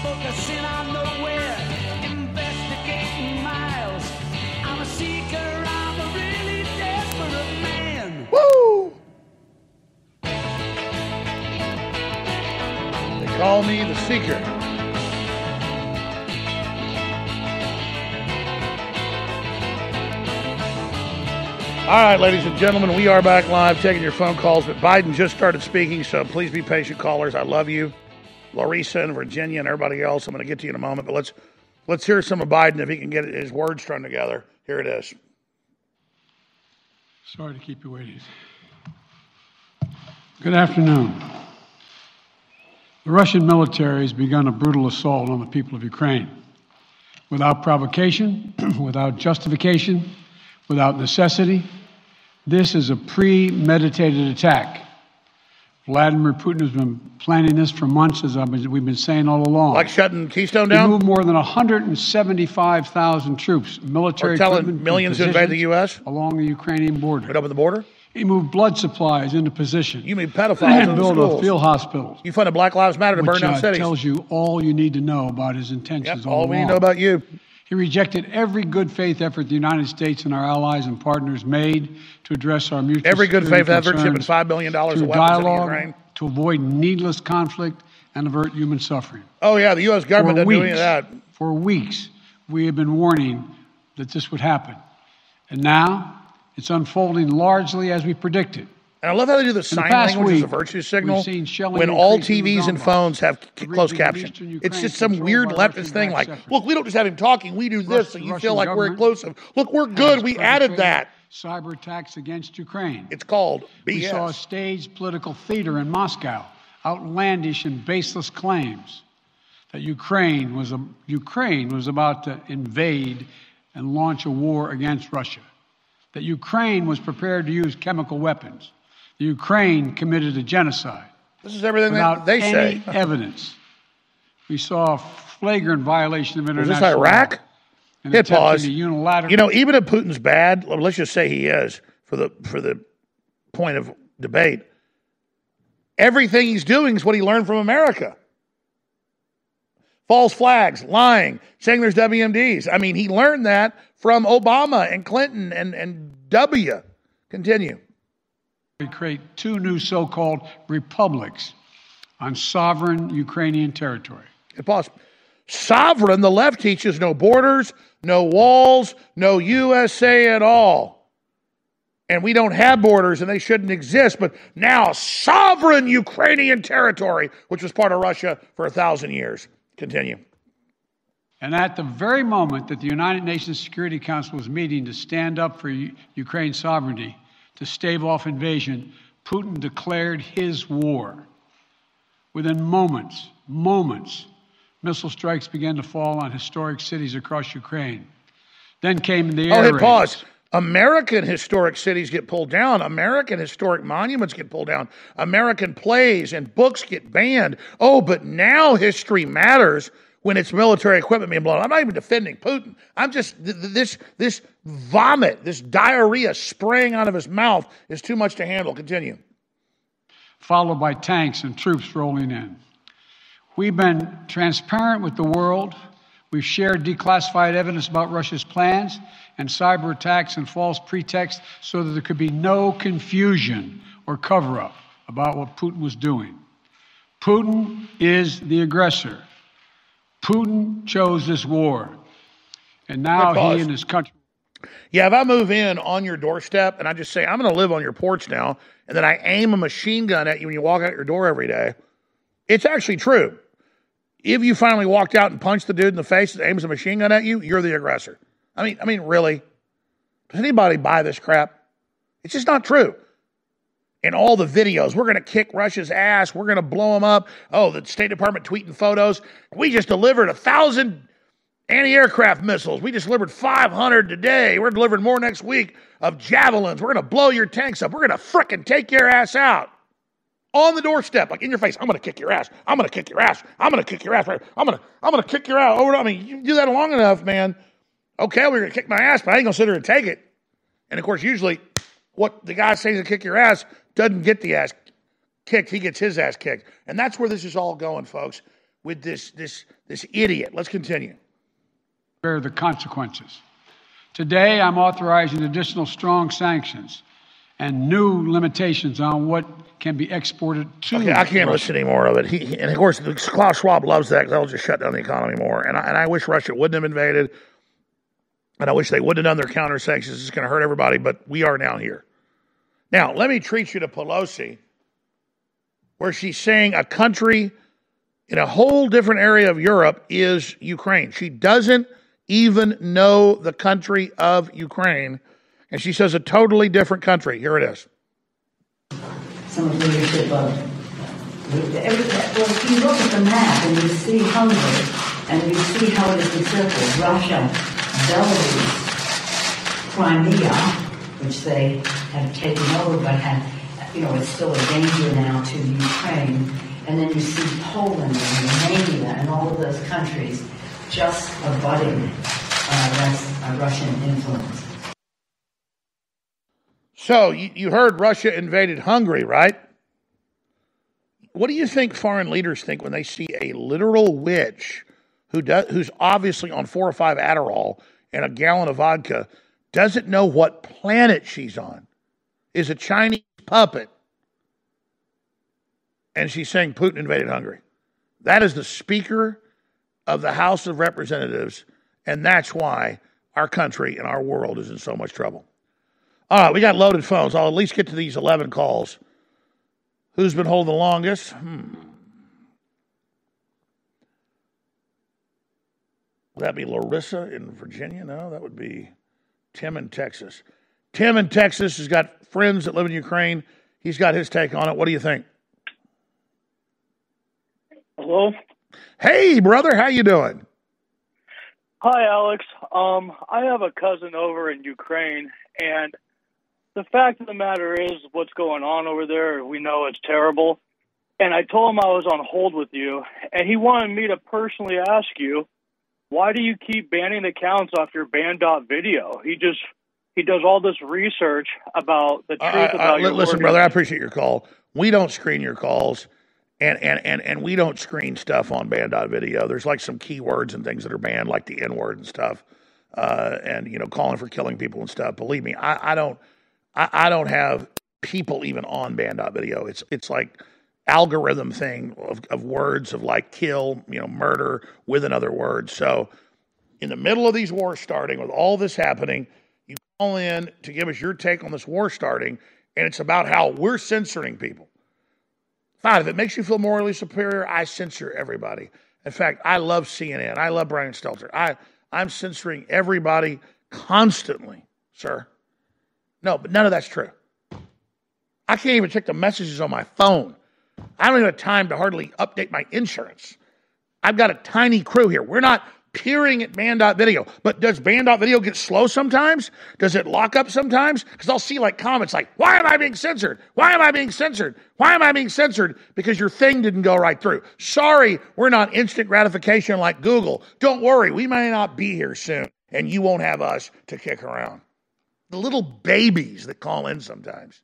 Focusing on nowhere, investigating miles. I'm a seeker, I'm a really desperate man. Woo! They call me the Seeker. All right, ladies and gentlemen, we are back live taking your phone calls, but Biden just started speaking, so please be patient, callers. I love you. Larissa and Virginia and everybody else. I'm going to get to you in a moment, but let's let's hear some of Biden if he can get his words strung together. Here it is. Sorry to keep you waiting. Good afternoon. The Russian military has begun a brutal assault on the people of Ukraine. Without provocation, without justification, without necessity, this is a premeditated attack. Vladimir Putin has been planning this for months, as I've been, we've been saying all along. Like shutting Keystone down? He moved more than 175,000 troops, military Or telling equipment, millions to invade the U.S. along the Ukrainian border. Right up at the border. He moved blood supplies into position. You mean pedophiles and built schools. a field hospital. You funded Black Lives Matter to burn which, down uh, cities. tells you all you need to know about his intentions. Yep, all we need to know about you. He rejected every good faith effort the United States and our allies and partners made to address our mutual Every good faith effort shipping $5 billion of weapons into dialogue Ukraine. to avoid needless conflict and avert human suffering. Oh, yeah, the U.S. government For doesn't do any of that. For weeks, we have been warning that this would happen. And now it's unfolding largely as we predicted. And I love how they do the the sign past language as a virtue signal we've seen shelling when all the TVs and phones have c- closed caption. It's just some weird leftist Russian thing like, look, we don't just have him talking, we do this, so you Russian feel like we're inclusive. Look, we're good, we added that. Cyber attacks against Ukraine. It's called We saw a staged political theater in Moscow, outlandish and baseless claims that Ukraine was, a, Ukraine was about to invade and launch a war against Russia, that Ukraine was prepared to use chemical weapons, Ukraine committed a genocide. This is everything without that they any say. evidence. We saw a flagrant violation of international this Iraq? law. and Hit pause. to unilaterally You know, even if Putin's bad, let's just say he is for the for the point of debate. Everything he's doing is what he learned from America. False flags, lying, saying there's WMDs. I mean, he learned that from Obama and Clinton and, and W. Continue. Create two new so called republics on sovereign Ukrainian territory. Impossible. Sovereign, the left teaches no borders, no walls, no USA at all. And we don't have borders and they shouldn't exist. But now, sovereign Ukrainian territory, which was part of Russia for a thousand years. Continue. And at the very moment that the United Nations Security Council was meeting to stand up for U- Ukraine's sovereignty, to stave off invasion, Putin declared his war. Within moments, moments, missile strikes began to fall on historic cities across Ukraine. Then came the oh, air Oh, raids. pause. American historic cities get pulled down. American historic monuments get pulled down. American plays and books get banned. Oh, but now history matters when it's military equipment being blown. I'm not even defending Putin. I'm just th- this this vomit, this diarrhea spraying out of his mouth is too much to handle. Continue. followed by tanks and troops rolling in. We've been transparent with the world. We've shared declassified evidence about Russia's plans and cyber attacks and false pretexts so that there could be no confusion or cover up about what Putin was doing. Putin is the aggressor. Putin chose this war. And now he and his country. Yeah, if I move in on your doorstep and I just say, I'm going to live on your porch now, and then I aim a machine gun at you when you walk out your door every day, it's actually true. If you finally walked out and punched the dude in the face that aims a machine gun at you, you're the aggressor. I mean, I mean, really? Does anybody buy this crap? It's just not true. In all the videos, we're going to kick Russia's ass. We're going to blow them up. Oh, the State Department tweeting photos. We just delivered a thousand anti-aircraft missiles. We just delivered 500 today. We're delivering more next week of javelins. We're going to blow your tanks up. We're going to frickin' take your ass out on the doorstep, like in your face. I'm going to kick your ass. I'm going to kick your ass. I'm going to kick your ass. Right? I'm going to I'm going to kick your ass over. I mean, you do that long enough, man. Okay, we're going to kick my ass, but I ain't going to sit there and take it. And of course, usually, what the guy says to kick your ass doesn't get the ass kicked. He gets his ass kicked, and that's where this is all going, folks. With this this this idiot. Let's continue. bear the consequences. Today, I'm authorizing additional strong sanctions and new limitations on what can be exported to. Okay, I can't Russia. listen anymore of it. He, he- and of course, Klaus Schwab loves that because that'll just shut down the economy more. And I, and I wish Russia wouldn't have invaded. And I wish they wouldn't have done their counter sanctions. It's going to hurt everybody, but we are now here. Now, let me treat you to Pelosi, where she's saying a country in a whole different area of Europe is Ukraine. She doesn't even know the country of Ukraine. And she says a totally different country. Here it is. some of the leadership of well, if you look at the map and you see Hungary and you see how it is encircled, Russia, Belarus, Crimea, which they have taken over but have, you know, it's still a danger now to Ukraine. And then you see Poland and Romania and all of those countries just abutting uh, uh, Russian influence. So you, you heard Russia invaded Hungary, right? What do you think foreign leaders think when they see a literal witch who does, who's obviously on four or five Adderall and a gallon of vodka, doesn't know what planet she's on, is a Chinese puppet, and she's saying Putin invaded Hungary? That is the Speaker of the House of Representatives, and that's why our country and our world is in so much trouble. All right, we got loaded phones. I'll at least get to these 11 calls. Who's been holding the longest? Hmm. Would that be Larissa in Virginia? No, that would be Tim in Texas. Tim in Texas has got friends that live in Ukraine. He's got his take on it. What do you think? Hello. Hey, brother, how you doing? Hi, Alex. Um, I have a cousin over in Ukraine, and the fact of the matter is, what's going on over there, we know it's terrible. And I told him I was on hold with you, and he wanted me to personally ask you, why do you keep banning accounts off your banned.video? He just he does all this research about the truth about your listen, organ- brother, I appreciate your call. We don't screen your calls, and and and and we don't screen stuff on banned.video. There's like some keywords and things that are banned, like the N word and stuff, uh, and you know, calling for killing people and stuff. Believe me, I, I don't, I, I don't have people even on banned.video. It's it's like algorithm thing of, of words of like kill, you know, murder with another word. So in the middle of these wars starting, with all this happening, you call in to give us your take on this war starting, and it's about how we're censoring people. Fine, if it makes you feel morally superior, I censor everybody. In fact, I love CNN. I love Brian Stelter. I, I'm censoring everybody constantly, sir. No, but none of that's true. I can't even check the messages on my phone. I don't even have time to hardly update my insurance. I've got a tiny crew here. We're not peering at banned.video. But does banned.video get slow sometimes? Does it lock up sometimes? Because I'll see like comments like, why am I being censored? Why am I being censored? Why am I being censored? Because your thing didn't go right through. Sorry, we're not instant gratification like Google. Don't worry, we may not be here soon, and you won't have us to kick around. The little babies that call in sometimes.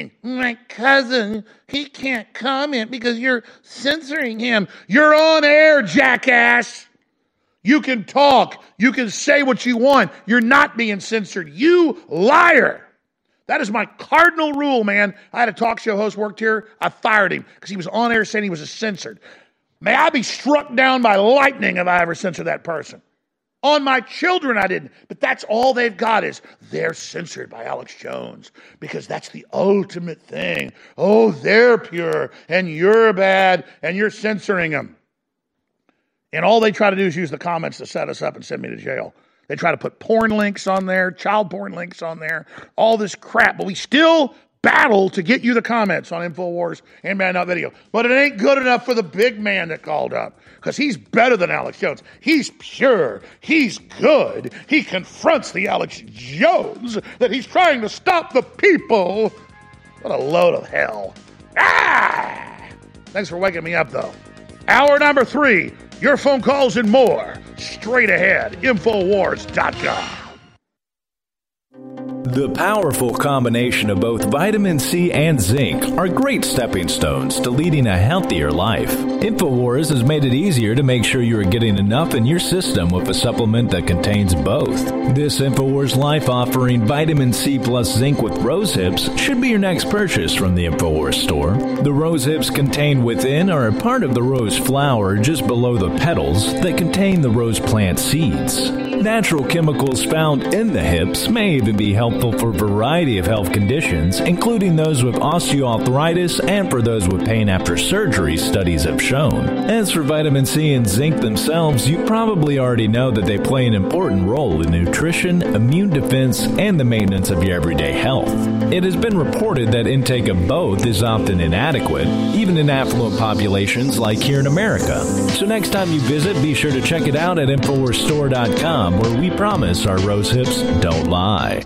And my cousin, he can't comment because you're censoring him. You're on air, jackass. You can talk. You can say what you want. You're not being censored. You liar. That is my cardinal rule, man. I had a talk show host worked here. I fired him because he was on air saying he was a censored. May I be struck down by lightning if I ever censor that person. On my children, I didn't. But that's all they've got is they're censored by Alex Jones because that's the ultimate thing. Oh, they're pure and you're bad and you're censoring them. And all they try to do is use the comments to set us up and send me to jail. They try to put porn links on there, child porn links on there, all this crap. But we still battle to get you the comments on InfoWars and banned.video. But it ain't good enough for the big man that called up because he's better than Alex Jones. He's pure. He's good. He confronts the Alex Jones that he's trying to stop the people. What a load of hell. Ah! Thanks for waking me up, though. Hour number three your phone calls and more. Straight ahead, Infowars.com. The powerful combination of both vitamin C and zinc are great stepping stones to leading a healthier life. InfoWars has made it easier to make sure you are getting enough in your system with a supplement that contains both. This InfoWars Life offering vitamin C plus zinc with rose hips should be your next purchase from the InfoWars store. The rose hips contained within are a part of the rose flower just below the petals that contain the rose plant seeds. Natural chemicals found in the hips may even be helpful for a variety of health conditions, including those with osteoarthritis and for those with pain after surgery, studies have shown. As for vitamin C and zinc themselves, you probably already know that they play an important role in nutrition, immune defense, and the maintenance of your everyday health. It has been reported that intake of both is often inadequate, even in affluent populations like here in America. So next time you visit, be sure to check it out at InfoWarsStore.com where we promise our rose hips don't lie.